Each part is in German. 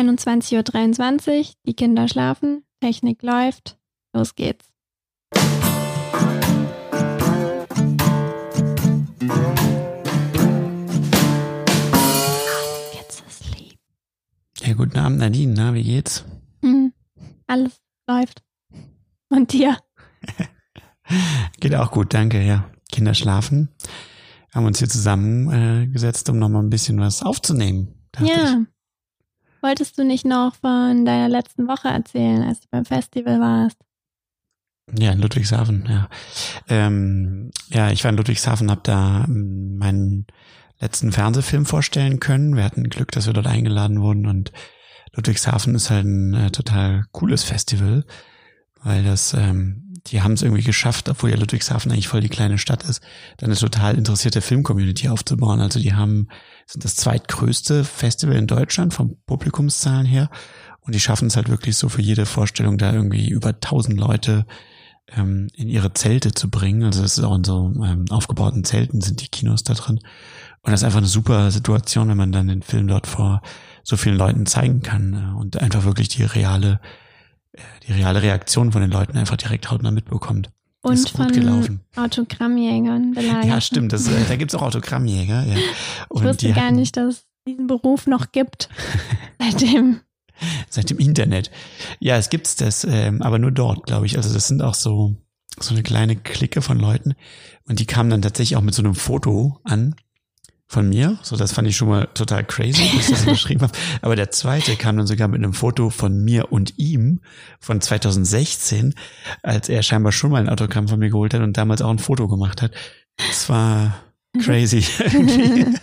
21.23 Uhr, die Kinder schlafen, Technik läuft, los geht's. Kids asleep. Ja, guten Abend, Nadine. Na, wie geht's? Hm, alles läuft. Und dir? Geht auch gut, danke, ja. Kinder schlafen. Haben uns hier zusammengesetzt, um nochmal ein bisschen was aufzunehmen. Ja. Wolltest du nicht noch von deiner letzten Woche erzählen, als du beim Festival warst? Ja, in Ludwigshafen, ja. Ähm, ja, ich war in Ludwigshafen, habe da ähm, meinen letzten Fernsehfilm vorstellen können. Wir hatten Glück, dass wir dort eingeladen wurden und Ludwigshafen ist halt ein äh, total cooles Festival, weil das, ähm, die haben es irgendwie geschafft, obwohl ja Ludwigshafen eigentlich voll die kleine Stadt ist, dann eine total interessierte Filmcommunity aufzubauen. Also die haben, sind das zweitgrößte Festival in Deutschland vom Publikumszahlen her und die schaffen es halt wirklich so für jede Vorstellung da irgendwie über 1000 Leute ähm, in ihre Zelte zu bringen. Also das ist auch in so ähm, aufgebauten Zelten sind die Kinos da drin. Und das ist einfach eine super Situation, wenn man dann den Film dort vor so vielen Leuten zeigen kann äh, und einfach wirklich die reale, die reale Reaktion von den Leuten einfach direkt hautnah mitbekommt. Und ist von gelaufen. Autogrammjägern belagert. Ja, stimmt. Das, äh, da gibt's auch Autogrammjäger. Ja. Ich wusste gar hatten- nicht, dass es diesen Beruf noch gibt. Seitdem. Seit dem Internet. Ja, es gibt's das, ähm, aber nur dort, glaube ich. Also das sind auch so, so eine kleine Clique von Leuten. Und die kamen dann tatsächlich auch mit so einem Foto an von mir. So, das fand ich schon mal total crazy, dass ich das überschrieben habe. Aber der zweite kam dann sogar mit einem Foto von mir und ihm von 2016, als er scheinbar schon mal ein Autogramm von mir geholt hat und damals auch ein Foto gemacht hat. Das war crazy irgendwie.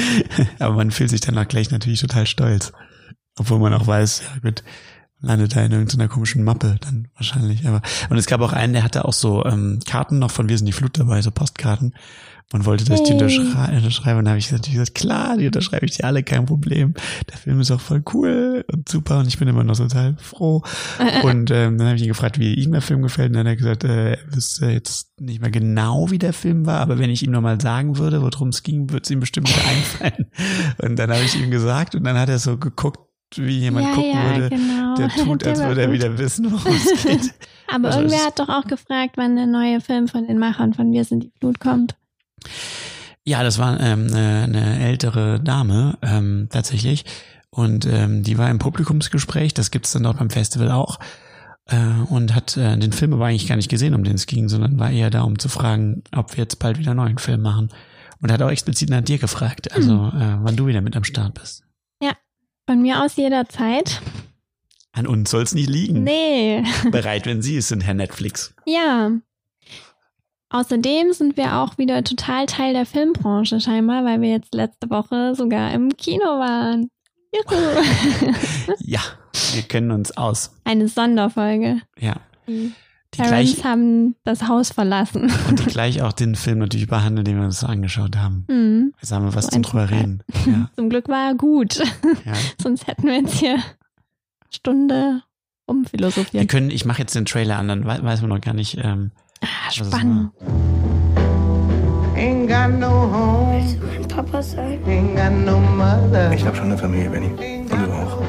Aber man fühlt sich danach gleich natürlich total stolz. Obwohl man auch weiß, ja gut, landet da in irgendeiner komischen Mappe dann wahrscheinlich. Aber und es gab auch einen, der hatte auch so ähm, Karten noch von Wir sind die Flut dabei, so Postkarten und wollte, dass ich die Hey. unterschrei unterschreibe. Und da habe ich natürlich gesagt, klar, die unterschreibe ich dir alle, kein Problem. Der Film ist auch voll cool und super und ich bin immer noch total froh. Und ähm, dann habe ich ihn gefragt, wie ihm der Film gefällt. Und dann hat er gesagt, äh, er wüsste jetzt nicht mehr genau, wie der Film war, aber wenn ich ihm nochmal sagen würde, worum es ging, würde es ihm bestimmt wieder einfallen. Und dann habe ich ihm gesagt und dann hat er so geguckt, wie jemand ja, gucken ja, würde, genau. der tut, als würde er wieder wissen, worum es geht. Aber Also irgendwer hat doch auch gefragt, wann der neue Film von den Machern von Wir sind die Flut kommt. Ja, das war ähm, eine, eine ältere Dame ähm, tatsächlich. Und ähm, die war im Publikumsgespräch, das gibt's dann dort beim Festival auch. Äh, und hat äh, den Film aber eigentlich gar nicht gesehen, um den es ging, sondern war eher da, um zu fragen, ob wir jetzt bald wieder einen neuen Film machen. Und hat auch explizit nach dir gefragt, also äh, wann du wieder mit am Start bist. Von mir aus jederzeit. An uns soll's nicht liegen. Nee. Bereit, wenn Sie es sind, Herr Netflix. Ja. Außerdem sind wir auch wieder total Teil der Filmbranche scheinbar, weil wir jetzt letzte Woche sogar im Kino waren. Juhu. Ja, wir können uns aus. Eine Sonderfolge. Ja. Die Die gleich, Parents haben das Haus verlassen. und die gleich auch den Film natürlich behandeln, den wir uns so angeschaut haben. Hm. Jetzt haben wir was So zum drüber reden. Ja, Zum Glück war er gut. ja. Sonst hätten wir jetzt hier Stunde Wir rumphilosophiert. können, ich mache jetzt den Trailer an, dann wei- weiß man noch gar nicht. Ähm, Ah, es spannend. Ain't got no home, Willst du mein Papa sein? ain't got no mother, Ich habe schon eine Familie, Benny. Und du auch.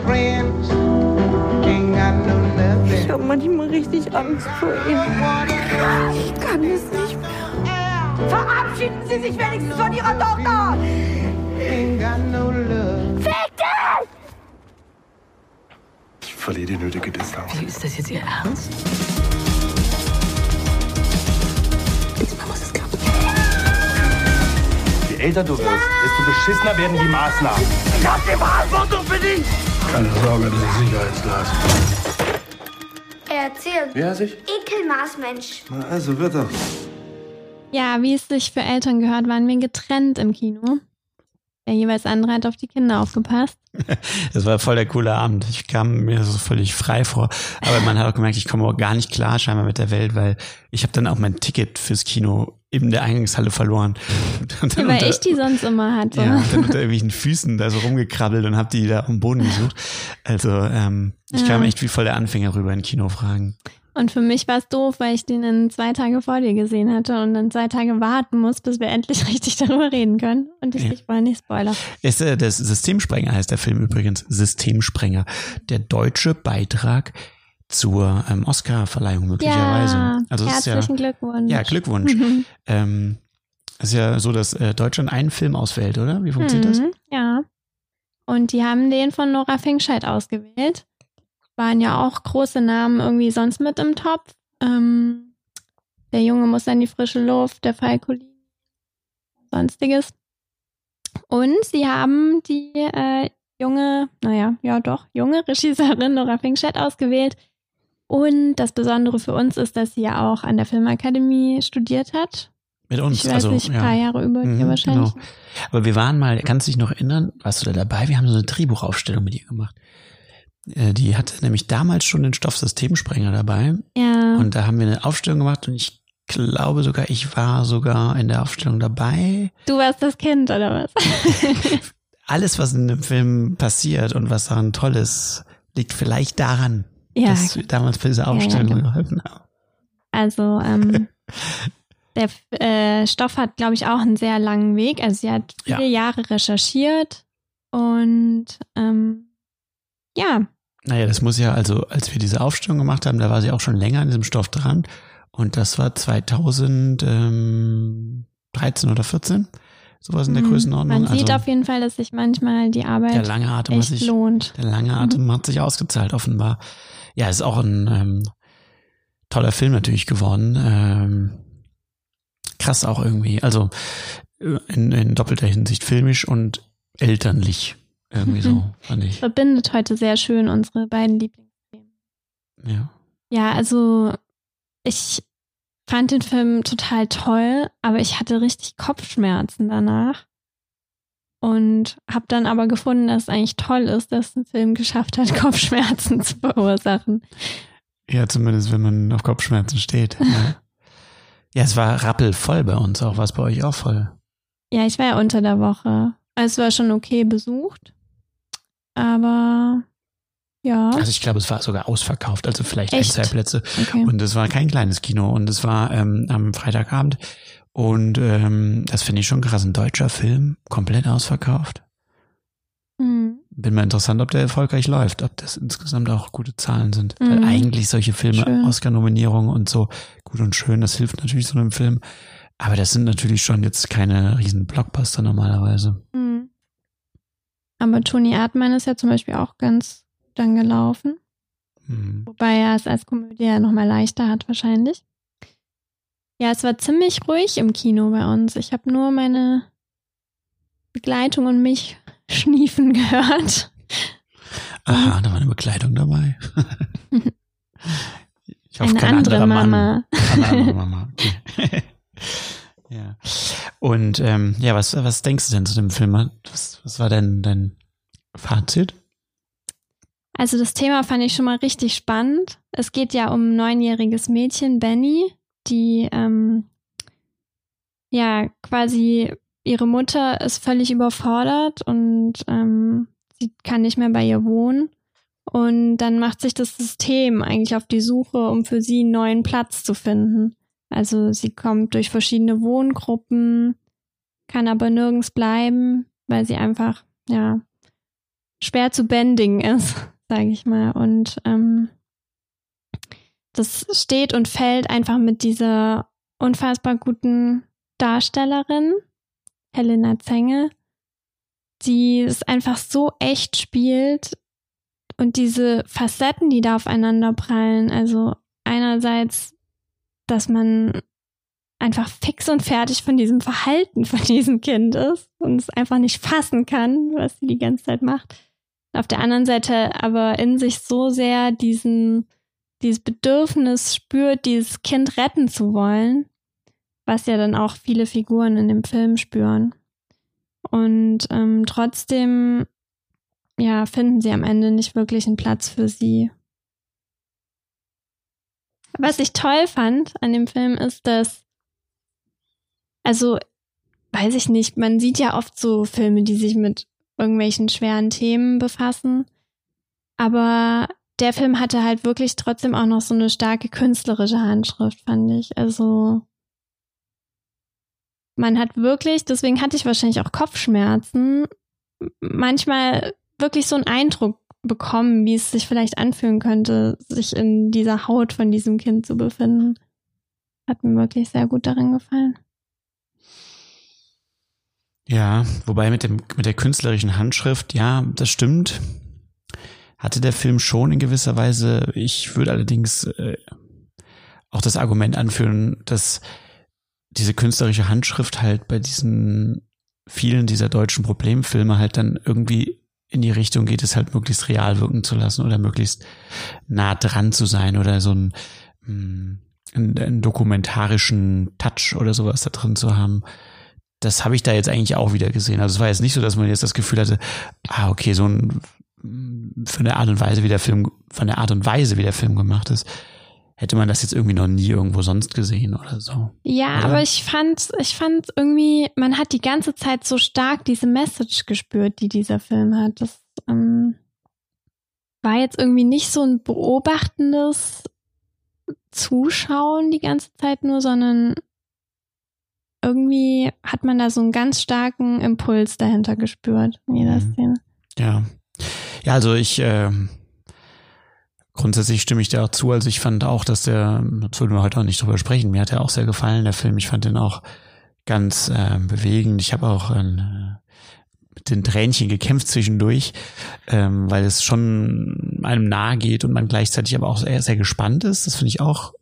Ich habe manchmal richtig Angst vor ihm. Ich kann es nicht mehr. Verabschieden Sie sich wenigstens von Ihrer Tochter! No love. Ich verliere die nötige Distanz. Ist das jetzt Ihr Ernst? Je älter du wirst, desto beschissener werden die Maßnahmen. Ich hab die Verantwortung für dich! Keine Sorge, das ist Sicherheitsglas. Er erzählt. Wer sich? Ekelmaßmensch. Na, also wird er. Ja, wie es sich für Eltern gehört, waren wir getrennt im Kino. Der jeweils andere hat auf die Kinder aufgepasst. das war voll der coole Abend. Ich kam mir so völlig frei vor. Aber man hat auch gemerkt, ich komme auch gar nicht klar scheinbar mit der Welt, weil ich habe dann auch mein Ticket fürs Kino in der Eingangshalle verloren. Und Ja, weil unter- ich die sonst immer hatte. Ja, und dann unter irgendwelchen Füßen da so rumgekrabbelt und hab die da am Boden gesucht. Also ähm, ich Ja. kam echt wie voll der Anfänger rüber in Kinofragen. Und für mich war es doof, weil ich den in zwei Tage vor dir gesehen hatte und dann zwei Tage warten muss, bis wir endlich richtig darüber reden können. Und ich, Ja. ich wollte nicht spoilern. Ist, äh, das Systemsprenger heißt der Film übrigens. Systemsprenger. Der deutsche Beitrag zur ähm, Oscar-Verleihung möglicherweise. Ja, also ist ja, herzlichen Glückwunsch. ja, Glückwunsch. Mhm. ähm, es ist ja so, dass äh, Deutschland einen Film auswählt, oder? Wie funktioniert das? Mhm, Ja. Und die haben den von Nora Finkscheid ausgewählt. Waren ja auch große Namen irgendwie sonst mit im Topf. Ähm, der Junge muss an die frische Luft, der Falkolin, sonstiges. Und sie haben die äh, junge, naja, ja doch, junge Regisseurin Nora Finkscheid ausgewählt. Und das Besondere für uns ist, dass sie ja auch an der Filmakademie studiert hat. Mit uns. Ich weiß also, nicht, ein ja. paar Jahre über Mhm, wahrscheinlich. genau. Aber wir waren mal, kannst du dich noch erinnern, warst du da dabei? Wir haben so eine Drehbuchaufstellung mit ihr gemacht. Äh, Die hatte nämlich damals schon den Stoff Systemsprenger dabei. Ja. Und da haben wir eine Aufstellung gemacht und ich glaube sogar, ich war sogar in der Aufstellung dabei. Du warst das Kind, oder was? Alles, was in dem Film passiert und was daran toll ist, liegt vielleicht daran, ja, dass wir damals für diese Aufstellung ja. geholfen haben. also ähm, der äh, Stoff hat, glaube ich, auch einen sehr langen Weg. Also sie hat Ja. viele Jahre recherchiert und ähm, ja, Naja, das muss ja, also als wir diese Aufstellung gemacht haben, da war sie auch schon länger an diesem Stoff dran. Und das war 2013 oder 14. Sowas in der mhm, Größenordnung. man sieht also auf jeden Fall, dass sich manchmal die der Arbeit lange Atem echt sich, lohnt. der lange Atem hat sich ausgezahlt, offenbar. Ja, ist auch ein ähm, toller Film natürlich geworden. Ähm, krass auch irgendwie. Also äh, in, in doppelter Hinsicht filmisch und elternlich. Irgendwie so, Mhm. fand ich. Verbindet heute sehr schön unsere beiden Lieblingsthemen. Ja. Ja, also ich fand den Film total toll, aber ich hatte richtig Kopfschmerzen danach. Und habe dann aber gefunden, dass es eigentlich toll ist, dass ein Film geschafft hat, Kopfschmerzen zu verursachen. Ja, zumindest wenn man auf Kopfschmerzen steht. Ja, ja es war rappelvoll bei uns auch. War es bei euch auch voll? Ja, ich war ja unter der Woche. Es war schon okay besucht. Aber ja, Also ich glaube, es war sogar ausverkauft. Also vielleicht ein, Echt? zwei Plätze. okay. Und es war kein kleines Kino. Und es war ähm, am Freitagabend. Und ähm, das finde ich schon krass. Ein deutscher Film, komplett ausverkauft. Hm. Bin mal interessant, ob der erfolgreich läuft, ob das insgesamt auch gute Zahlen sind. Weil Mhm. eigentlich solche Filme. Oscar-Nominierungen und so, gut und schön, das hilft natürlich so einem Film. Aber das sind natürlich schon jetzt keine riesen Blockbuster normalerweise. Hm. Aber Toni Erdmann ist ja zum Beispiel auch ganz dann gelaufen. Mhm. Wobei er es als Komödie ja nochmal leichter hat wahrscheinlich. Ja, es war ziemlich ruhig im Kino bei uns. Ich habe nur meine Begleitung und mich schniefen gehört. Aha, da war eine Bekleidung dabei. ich hoffe, Eine kein andere anderer Mann. Mama. Eine andere Mama. Okay. ja. Und ähm, ja, was, was denkst du denn zu dem Film? Was, was war denn dein Fazit? Also das Thema fand ich schon mal richtig spannend. Es geht ja um ein neunjähriges Mädchen, Benny, die ähm, ja quasi ihre Mutter ist völlig überfordert und ähm, sie kann nicht mehr bei ihr wohnen. Und dann macht sich das System eigentlich auf die Suche, um für sie einen neuen Platz zu finden. Also sie kommt durch verschiedene Wohngruppen, kann aber nirgends bleiben, weil sie einfach, ja, schwer zu bändigen ist, sage ich mal. Und ähm, das steht und fällt einfach mit dieser unfassbar guten Darstellerin, Helena Zenge, die es einfach so echt spielt und diese Facetten, die da aufeinander prallen. Also einerseits, dass man einfach fix und fertig von diesem Verhalten von diesem Kind ist und es einfach nicht fassen kann, was sie die ganze Zeit macht. Auf der anderen Seite aber in sich so sehr diesen, dieses Bedürfnis spürt, dieses Kind retten zu wollen, was ja dann auch viele Figuren in dem Film spüren. Und ähm, trotzdem, ja, finden sie am Ende nicht wirklich einen Platz für sie. Was ich toll fand an dem Film ist, dass, also, weiß ich nicht, man sieht ja oft so Filme, die sich mit irgendwelchen schweren Themen befassen. Aber der Film hatte halt wirklich trotzdem auch noch so eine starke künstlerische Handschrift, fand ich. Also man hat wirklich, deswegen hatte ich wahrscheinlich auch Kopfschmerzen, manchmal wirklich so einen Eindruck bekommen, wie es sich vielleicht anfühlen könnte, sich in dieser Haut von diesem Kind zu befinden. Hat mir wirklich sehr gut darin gefallen. Ja, wobei mit dem, mit der künstlerischen Handschrift, ja, das stimmt. Hatte der Film schon in gewisser Weise. Ich würde allerdings äh, auch das Argument anführen, dass diese künstlerische Handschrift halt bei diesen vielen dieser deutschen Problemfilme halt dann irgendwie in die Richtung geht, es halt möglichst real wirken zu lassen oder möglichst nah dran zu sein oder so ein, mm, einen, dokumentarischen Touch oder sowas da drin zu haben. Das habe ich da jetzt eigentlich auch wieder gesehen. Also es war jetzt nicht so, dass man jetzt das Gefühl hatte, ah, okay, so ein von der Art und Weise, wie der Film, von der Art und Weise, wie der Film gemacht ist, hätte man das jetzt irgendwie noch nie irgendwo sonst gesehen oder so. Ja, oder? aber ich fand, ich fand irgendwie, man hat die ganze Zeit so stark diese Message gespürt, die dieser Film hat. Das ähm, war jetzt irgendwie nicht so ein beobachtendes Zuschauen die ganze Zeit nur, sondern irgendwie hat man da so einen ganz starken Impuls dahinter gespürt in jeder mhm. Szene. Ja. Ja, also ich, äh, grundsätzlich stimme ich dir auch zu. Also ich fand auch, dass der, das würden wir heute auch nicht drüber sprechen, mir hat er auch sehr gefallen, der Film. Ich fand den auch ganz äh, bewegend. Ich habe auch äh, mit den Tränchen gekämpft zwischendurch, ähm, weil es schon einem nahe geht und man gleichzeitig aber auch sehr, sehr gespannt ist. Das finde ich auch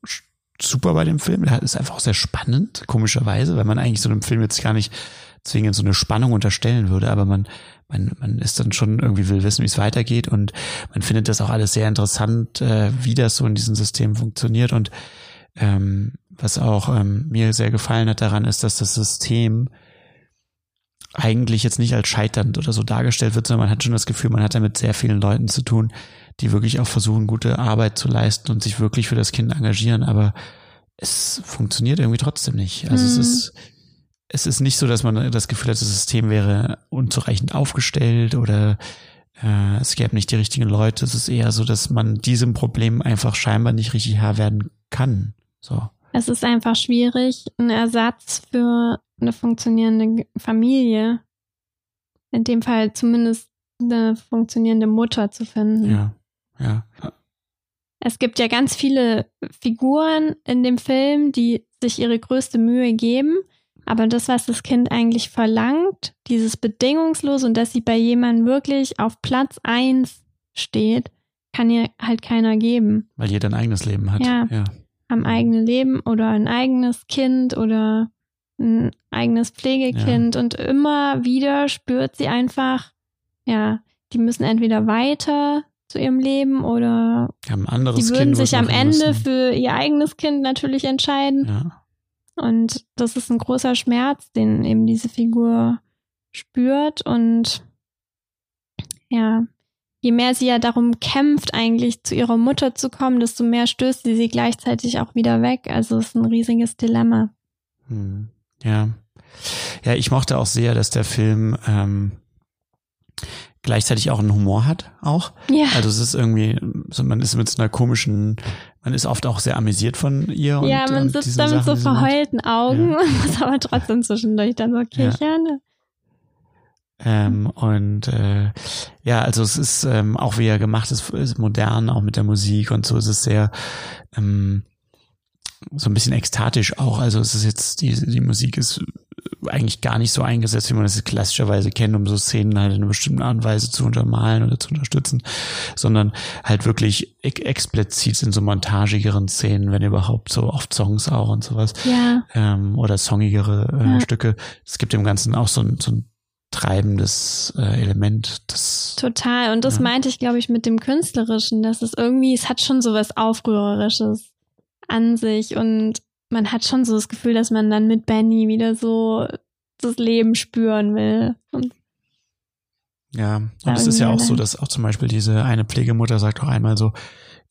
super bei dem Film. Der ist einfach auch sehr spannend, komischerweise, weil man eigentlich so einem Film jetzt gar nicht zwingend so eine Spannung unterstellen würde, aber man, man, man ist dann schon irgendwie will wissen, wie es weitergeht und man findet das auch alles sehr interessant, äh, wie das so in diesem System funktioniert und ähm, was auch ähm, mir sehr gefallen hat daran ist, dass das System eigentlich jetzt nicht als scheiternd oder so dargestellt wird, sondern man hat schon das Gefühl, man hat da mit sehr vielen Leuten zu tun, die wirklich auch versuchen, gute Arbeit zu leisten und sich wirklich für das Kind engagieren, aber es funktioniert irgendwie trotzdem nicht. Also mhm. es ist es ist nicht so, dass man das Gefühl hat, das System wäre unzureichend aufgestellt oder äh, es gäbe nicht die richtigen Leute. Es ist eher so, dass man diesem Problem einfach scheinbar nicht richtig Herr werden kann. So. Es ist einfach schwierig, einen Ersatz für eine funktionierende Familie, in dem Fall zumindest eine funktionierende Mutter zu finden. Ja, ja. Es gibt ja ganz viele Figuren in dem Film, die sich ihre größte Mühe geben, aber das, was das Kind eigentlich verlangt, dieses bedingungslos und dass sie bei jemandem wirklich auf Platz eins steht, kann ihr halt keiner geben. Weil jeder ein eigenes Leben hat. Ja. ja. Am eigenen Leben oder ein eigenes Kind oder ein eigenes Pflegekind. Ja. Und immer wieder spürt sie einfach, ja, die müssen entweder weiter zu ihrem Leben oder ja, die würden kind sich am Ende müssen. für ihr eigenes Kind natürlich entscheiden. Ja. Und das ist ein großer Schmerz, den eben diese Figur spürt. Und ja, je mehr sie ja darum kämpft, eigentlich zu ihrer Mutter zu kommen, desto mehr stößt sie sie gleichzeitig auch wieder weg. Also es ist ein riesiges Dilemma. Hm. Ja. Ja, ich mochte auch sehr, dass der Film ähm, gleichzeitig auch einen Humor hat, auch. Ja. Also es ist irgendwie, so man ist mit so einer komischen, man ist oft auch sehr amüsiert von ihr. Und, ja, man sitzt da mit so verheulten Augen ja. und muss aber trotzdem zwischendurch dann so kichern. Ja. Ähm, und äh, ja, also es ist ähm, auch wie er gemacht ist, ist modern, auch mit der Musik und so. Es ist sehr ähm, so ein bisschen ekstatisch auch. Also es ist jetzt, die, die Musik ist eigentlich gar nicht so eingesetzt, wie man das klassischerweise kennt, um so Szenen halt in einer bestimmten Art und Weise zu untermalen oder zu unterstützen, sondern halt wirklich explizit in so montagigeren Szenen, wenn überhaupt so oft Songs auch und sowas. Ja. Ähm, oder songigere äh, ja. Stücke. Es gibt dem Ganzen auch so ein, so ein treibendes äh, Element. Das, Total. Und das ja. meinte ich, glaube ich, mit dem Künstlerischen, dass es irgendwie, es hat schon so was Aufrührerisches an sich und man hat schon so das Gefühl, dass man dann mit Benny wieder so das Leben spüren will. Und ja, und es ist ja auch so, dass auch zum Beispiel diese eine Pflegemutter sagt auch einmal so,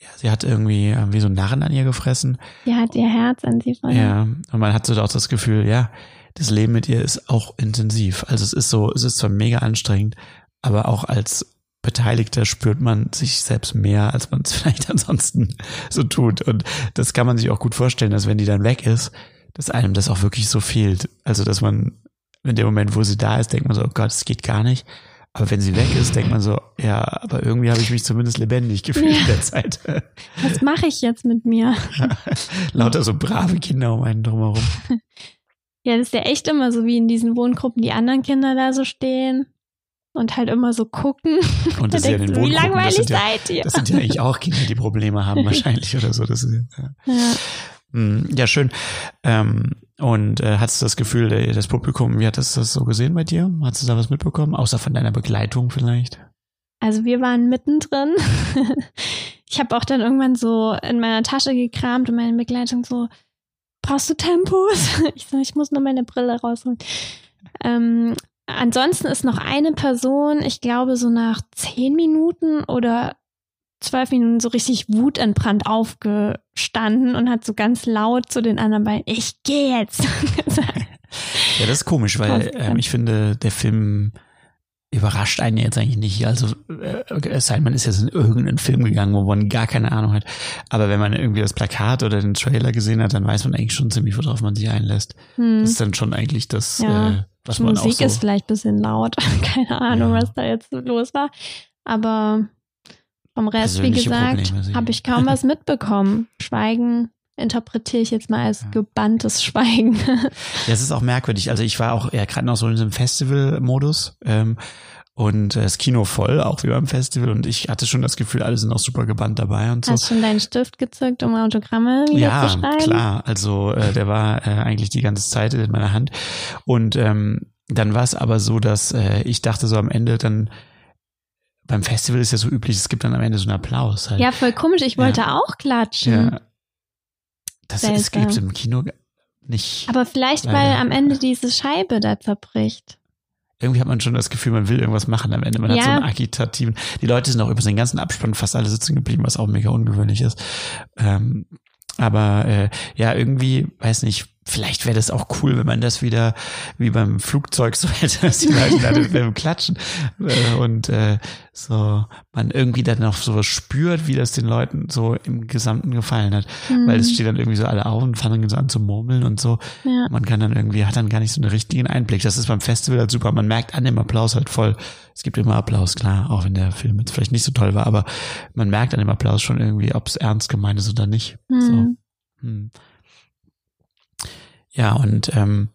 ja, sie hat irgendwie äh, wie so Narren an ihr gefressen. Sie hat ihr Herz an sie verloren. Ja, und man hat so auch das Gefühl, ja, das Leben mit ihr ist auch intensiv. Also es ist so, es ist zwar mega anstrengend, aber auch als Beteiligter spürt man sich selbst mehr, als man es vielleicht ansonsten so tut. Und das kann man sich auch gut vorstellen, dass wenn die dann weg ist, dass einem das auch wirklich so fehlt. Also, dass man in dem Moment, wo sie da ist, denkt man so, oh Gott, es geht gar nicht. Aber wenn sie weg ist, denkt man so, ja, aber irgendwie habe ich mich zumindest lebendig gefühlt Ja. in der Zeit. Was mache ich jetzt mit mir? Lauter so brave Kinder um einen drumherum. Ja, das ist ja echt immer so wie in diesen Wohngruppen, die anderen Kinder da so stehen und halt immer so gucken. Und Da das ist ja den du, wie langweilig ja, seid ihr? das sind ja eigentlich auch Kinder, die Probleme haben wahrscheinlich oder so. Das ist, ja. Ja. Hm, Ja, schön. Ähm, und äh, hattest du das Gefühl, der- das Publikum, wie hat das das so gesehen bei dir? Hast du da was mitbekommen? Außer von deiner Begleitung vielleicht? Also wir waren mittendrin. Ich habe auch dann irgendwann so in meiner Tasche gekramt und meine Begleitung so, brauchst du Tempos? Ich so, ich muss nur meine Brille rausholen. Ähm, ansonsten ist noch eine Person, ich glaube so nach zehn Minuten oder zwölf Minuten so richtig wutentbrannt aufgestanden und hat so ganz laut zu den anderen bei, ich gehe jetzt. Ja, das ist komisch, weil ähm, ich finde, der Film überrascht einen jetzt eigentlich nicht. Also äh, es sei denn, man ist jetzt in irgendeinen Film gegangen, wo man gar keine Ahnung hat. Aber wenn man irgendwie das Plakat oder den Trailer gesehen hat, dann weiß man eigentlich schon ziemlich, worauf man sich einlässt. Hm. Das ist dann schon eigentlich das, Ja. äh, was Die man Musik auch so... ist vielleicht ein bisschen laut. Keine Ahnung, Ja. was da jetzt los war. Aber vom Rest, wie gesagt, habe ich kaum was mitbekommen. Schweigen interpretiere ich jetzt mal als Ja. gebanntes Schweigen. Ja, es ist auch merkwürdig. Also ich war auch ja, gerade noch so in diesem Festival-Modus ähm, und äh, das Kino voll, auch wie beim Festival. Und ich hatte schon das Gefühl, alle sind auch super gebannt dabei und so. Hast schon deinen Stift gezückt, um Autogramme wieder ja, zu schreiben? klar. Also äh, der war äh, eigentlich die ganze Zeit in meiner Hand. Und ähm, dann war es aber so, dass äh, ich dachte so am Ende dann beim Festival ist ja so üblich, es gibt dann am Ende so einen Applaus. Halt. Ja, voll komisch. Ich wollte auch klatschen. ja. Das, Seltsam. gibt's im Kino nicht. Aber vielleicht, Leider. weil am Ende diese Scheibe da zerbricht. irgendwie hat man schon das Gefühl, man will irgendwas machen am Ende. Man hat Ja. so einen agitativen. Die Leute sind auch über den ganzen Abspann fast alle sitzen geblieben, was auch mega ungewöhnlich ist. Ähm, aber äh, ja, irgendwie, weiß nicht, vielleicht wäre das auch cool, wenn man das wieder wie beim Flugzeug so hätte, dass die Leute dann im klatschen äh, und äh, so man irgendwie dann noch sowas spürt, wie das den Leuten so im Gesamten gefallen hat. Hm. Weil es steht dann irgendwie so alle auf und fangen so an zu murmeln und so. Ja. Man kann dann irgendwie, hat dann gar nicht so einen richtigen Einblick. Das ist beim Festival halt super. Man merkt an dem Applaus halt voll. Es gibt immer Applaus, klar, auch wenn der Film jetzt vielleicht nicht so toll war, aber man merkt an dem Applaus schon irgendwie, ob es ernst gemeint ist oder nicht. Hm. So. Hm. Ja, und ähm,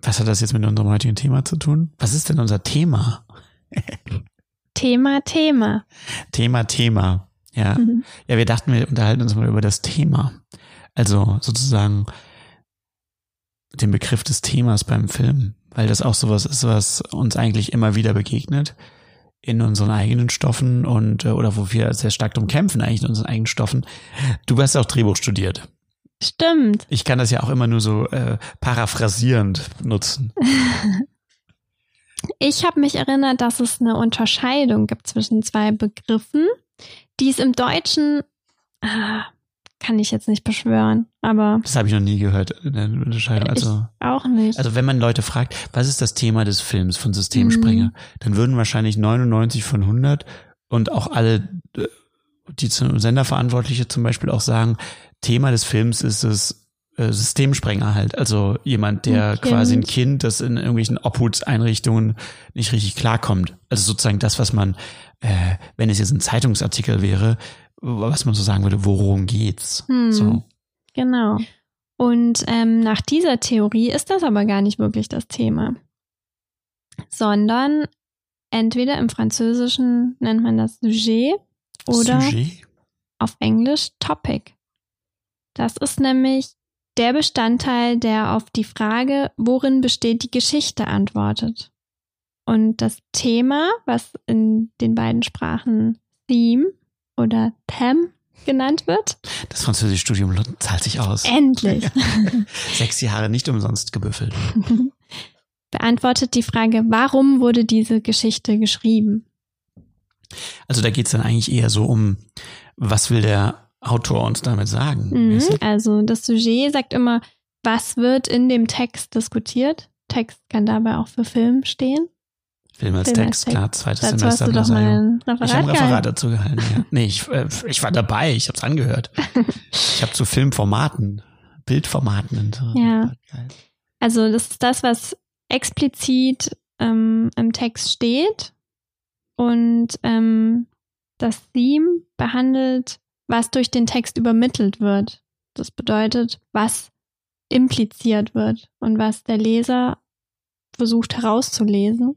was hat das jetzt mit unserem heutigen Thema zu tun? Was ist denn unser Thema? Thema, Thema. Thema, Thema. Ja. Mhm. Ja, wir dachten, wir unterhalten uns mal über das Thema. Also sozusagen den Begriff des Themas beim Film, weil das auch sowas ist, was uns eigentlich immer wieder begegnet in unseren eigenen Stoffen und äh, oder wo wir sehr stark drum kämpfen eigentlich in unseren eigenen Stoffen. Du hast auch Drehbuch studiert. Stimmt. Ich kann das ja auch immer nur so äh, paraphrasierend nutzen. Ich habe mich erinnert, dass es eine Unterscheidung gibt zwischen zwei Begriffen, die es im Deutschen, ah, kann ich jetzt nicht beschwören, aber Das habe ich noch nie gehört in der Unterscheidung. Also auch nicht. Also wenn man Leute fragt, was ist das Thema des Films von Systemspringer, Mhm. dann würden wahrscheinlich 99 von 100 und auch alle, äh, die zum Senderverantwortliche zum Beispiel auch sagen, Thema des Films ist es äh, Systemsprenger halt. Also jemand, der Ein quasi ein Kind. Das in irgendwelchen Obhutseinrichtungen nicht richtig klarkommt. Also sozusagen das, was man, äh, wenn es jetzt ein Zeitungsartikel wäre, was man so sagen würde, worum geht's? Hm. So. Genau. Und ähm, nach dieser Theorie ist das aber gar nicht wirklich das Thema, sondern entweder im Französischen nennt man das Sujet oder Sujet? auf Englisch Topic. Das ist nämlich der Bestandteil, der auf die Frage, worin besteht die Geschichte, antwortet. Und das Thema, was in den beiden Sprachen Theme oder Theme genannt wird, Das französische Studium zahlt sich aus. endlich Sechs Jahre nicht umsonst gebüffelt. beantwortet die Frage, warum wurde diese Geschichte geschrieben? Also da geht's dann eigentlich eher so um, was will der Autor uns damit sagen? Mhm. Also das Sujet sagt immer, was wird in dem Text diskutiert. Text kann dabei auch für Film stehen. Film als Film als Text, Text. klar, zweites Dazu Semester. hast du doch mal ein Referat Ich habe ein Referat dazu gehalten, ja. Nee, ich, äh, ich war dabei, ich habe es angehört. Ich habe zu Filmformaten, Bildformaten. und so. Ja. Also das ist das, was explizit ähm, im Text steht. Und ähm, das Theme behandelt, was durch den Text übermittelt wird. Das bedeutet, was impliziert wird und was der Leser versucht herauszulesen.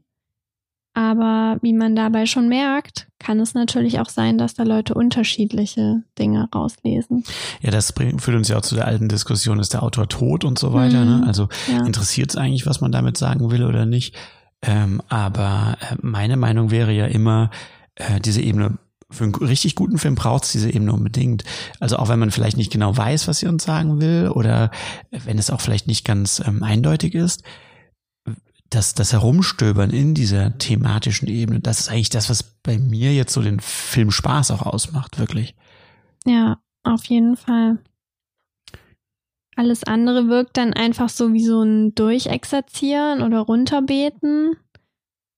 Aber wie man dabei schon merkt, kann es natürlich auch sein, dass da Leute unterschiedliche Dinge rauslesen. Ja, das bringt, führt uns ja auch zu der alten Diskussion, ist der Autor tot und so weiter. Mhm. Ne? Also Ja. interessiert es eigentlich, was man damit sagen will oder nicht. Ähm, aber äh, meine Meinung wäre ja immer, äh, diese Ebene, für einen richtig guten Film braucht es diese Ebene unbedingt. Also auch wenn man vielleicht nicht genau weiß, was sie uns sagen will oder wenn es auch vielleicht nicht ganz ähm, eindeutig ist, das, das Herumstöbern in dieser thematischen Ebene, das ist eigentlich das, was bei mir jetzt so den Film Spaß auch ausmacht, wirklich. Ja, auf jeden Fall. Alles andere wirkt dann einfach so wie so ein Durchexerzieren oder runterbeten.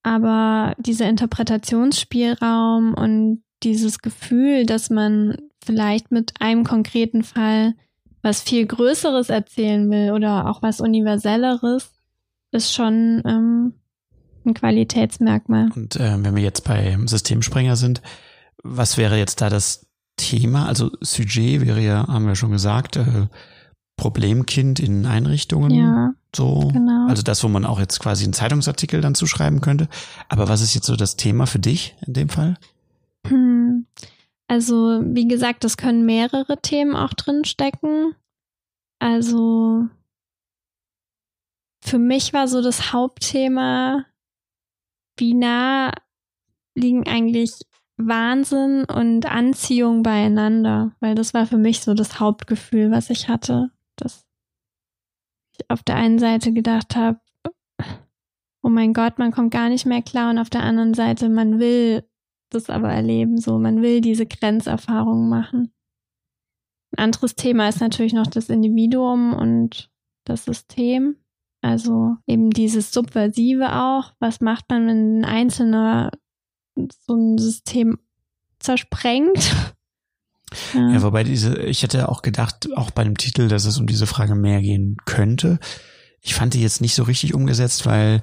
Aber dieser Interpretationsspielraum und dieses Gefühl, dass man vielleicht mit einem konkreten Fall was viel Größeres erzählen will oder auch was Universelleres, ist schon ähm, ein Qualitätsmerkmal. Und äh, wenn wir jetzt bei Systemsprenger sind, was wäre jetzt da das Thema? Also Sujet wäre ja, haben wir schon gesagt, äh, Problemkind in Einrichtungen. Ja, So. genau. Also das, wo man auch jetzt quasi einen Zeitungsartikel dann zuschreiben könnte. Aber was ist jetzt so das Thema für dich in dem Fall? Hm. Also, wie gesagt, es können mehrere Themen auch drin stecken. Also, für mich war so das Hauptthema, wie nah liegen eigentlich Wahnsinn und Anziehung beieinander, weil das war für mich so das Hauptgefühl, was ich hatte, dass ich auf der einen Seite gedacht habe, oh mein Gott, man kommt gar nicht mehr klar und auf der anderen Seite, man will das aber erleben, so man will diese Grenzerfahrungen machen. Ein anderes Thema ist natürlich noch das Individuum und das System. Also eben dieses Subversive auch. Was macht man, wenn ein Einzelner so ein System zersprengt? Ja, wobei diese, ich hätte auch gedacht, auch bei dem Titel, dass es um diese Frage mehr gehen könnte. Ich fand die jetzt nicht so richtig umgesetzt, weil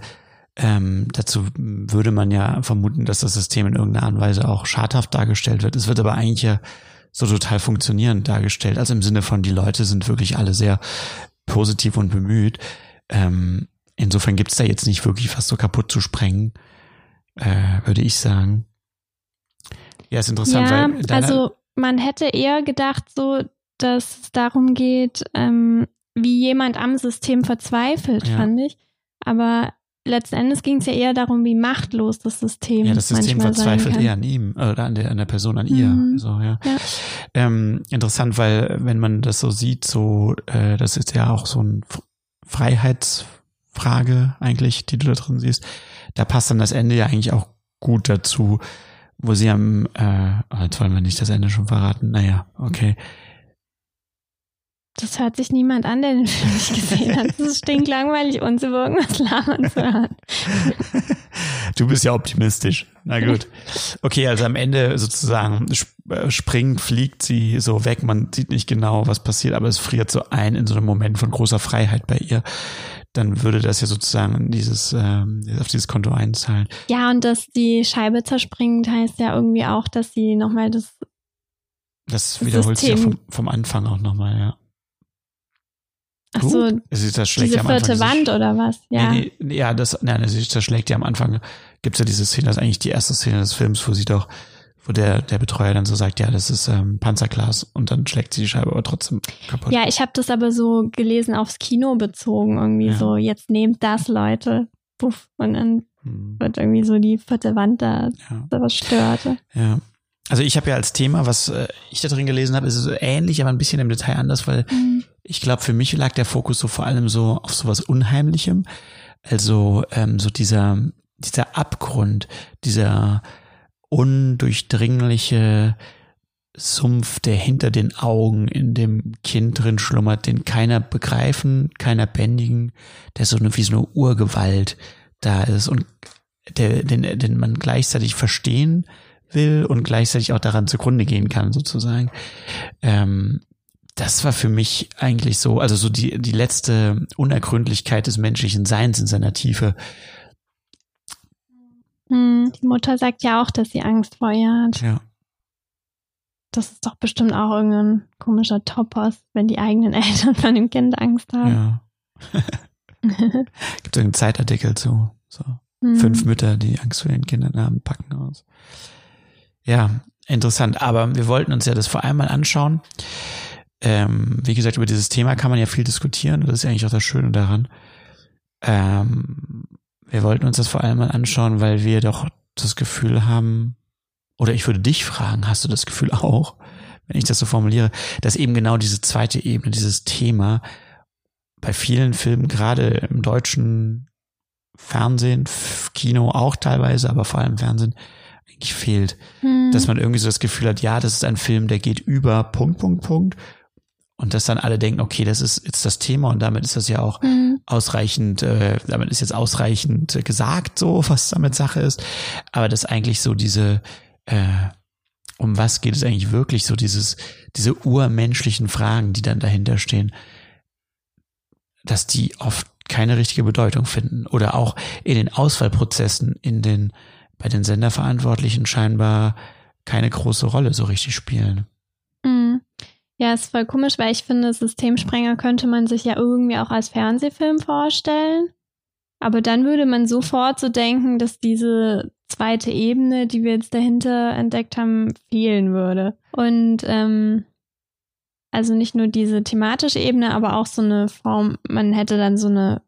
ähm, dazu würde man ja vermuten, dass das System in irgendeiner Art und Weise auch schadhaft dargestellt wird. Es wird aber eigentlich ja so total funktionierend dargestellt. Also im Sinne von, die Leute sind wirklich alle sehr positiv und bemüht. Ähm, insofern gibt's da jetzt nicht wirklich was so kaputt zu sprengen, äh, würde ich sagen. Ja, ist interessant, ja, weil also man hätte eher gedacht, so, dass es darum geht, ähm, wie jemand am System verzweifelt, Ja. fand ich. Aber letzten Endes ging es ja eher darum, wie machtlos das System Ja, das System verzweifelt eher an ihm oder an der, an der Person, an ihr. Mhm. So, ja. Ja. Ähm, interessant, weil wenn man das so sieht, so äh, das ist ja auch so ein F- Freiheitsfrage eigentlich, die du da drin siehst. Da passt dann das Ende ja eigentlich auch gut dazu, wo sie am, äh, oh, jetzt wollen wir nicht das Ende schon verraten. Naja, okay. Das hört sich niemand an, der den Film nicht gesehen hat. Das ist stinklangweilig, uns über irgendwas labern zu hören. Du bist ja optimistisch. Na gut. Okay, also am Ende sozusagen äh, springt, fliegt sie so weg. Man sieht nicht genau, was passiert, aber es friert so ein in so einem Moment von großer Freiheit bei ihr. Dann würde das ja sozusagen dieses, ähm, auf dieses Konto einzahlen. Ja, und dass die Scheibe zerspringt, heißt ja irgendwie auch, dass sie nochmal das Das wiederholt sich ja System- vom, vom Anfang auch nochmal, ja. Ach so, Gut. Es ist, das schlägt diese ja am Anfang vierte diese- Wand oder was? Ja. Nee, nee, ja, das, nein, das, das schlägt ja am Anfang, gibt's ja diese Szene, das ist eigentlich die erste Szene des Films, wo sie doch, wo der, der Betreuer dann so sagt, ja, das ist ähm, Panzerglas und dann schlägt sie die Scheibe aber trotzdem kaputt. Ja, ich habe das aber so gelesen aufs Kino bezogen, irgendwie Ja. so, jetzt nehmt das, Leute. Puff. Und dann Hm, wird irgendwie so die vierte Wand da ja, zerstört. ja. Also ich habe ja als Thema, was äh, ich da drin gelesen habe, ist so ähnlich, aber ein bisschen im Detail anders, weil ich glaube, für mich lag der Fokus so vor allem so auf sowas Unheimlichem. Also ähm, so dieser, dieser Abgrund, dieser undurchdringliche Sumpf, der hinter den Augen in dem Kind drin schlummert, den keiner begreifen, keiner bändigen, der so eine, wie so eine Urgewalt da ist. Und der, den, den man gleichzeitig verstehen will und gleichzeitig auch daran zugrunde gehen kann, sozusagen. Ähm, das war für mich eigentlich so, also so die, die letzte Unergründlichkeit des menschlichen Seins in seiner Tiefe. Hm, die Mutter sagt ja auch, dass sie Angst vor ihr hat. Ja. Das ist doch bestimmt auch irgendein komischer Topos, wenn die eigenen Eltern von dem Kind Angst haben. Ja. Gibt einen Zeitartikel zu. So. Hm. Fünf Mütter, die Angst vor ihren Kindern haben, packen aus. Ja, interessant. Aber wir wollten uns ja das vor allem mal anschauen. Ähm, wie gesagt, über dieses Thema kann man ja viel diskutieren. Das ist eigentlich auch das Schöne daran. Ähm, wir wollten uns das vor allem mal anschauen, weil wir doch das Gefühl haben, oder ich würde dich fragen, hast du das Gefühl auch, wenn ich das so formuliere, dass eben genau diese zweite Ebene, dieses Thema bei vielen Filmen, gerade im deutschen Fernsehen, Kino auch teilweise, aber vor allem Fernsehen, eigentlich fehlt. Hm. Dass man irgendwie so das Gefühl hat, ja, das ist ein Film, der geht über Punkt, Punkt, Punkt. Und dass dann alle denken, okay, das ist jetzt das Thema und damit ist das ja auch Hm. ausreichend, äh, damit ist jetzt ausreichend äh, gesagt, so was damit Sache ist. Aber dass eigentlich so diese, äh, um was geht es eigentlich wirklich, so dieses, diese urmenschlichen Fragen, die dann dahinter stehen, dass die oft keine richtige Bedeutung finden oder auch in den Auswahlprozessen in den bei den Senderverantwortlichen scheinbar keine große Rolle so richtig spielen. Ja, ist voll komisch, weil ich finde, Systemsprenger könnte man sich ja irgendwie auch als Fernsehfilm vorstellen. Aber dann würde man sofort so denken, dass diese zweite Ebene, die wir jetzt dahinter entdeckt haben, fehlen würde. Und ähm, also nicht nur diese thematische Ebene, aber auch so eine Form, man hätte dann so eine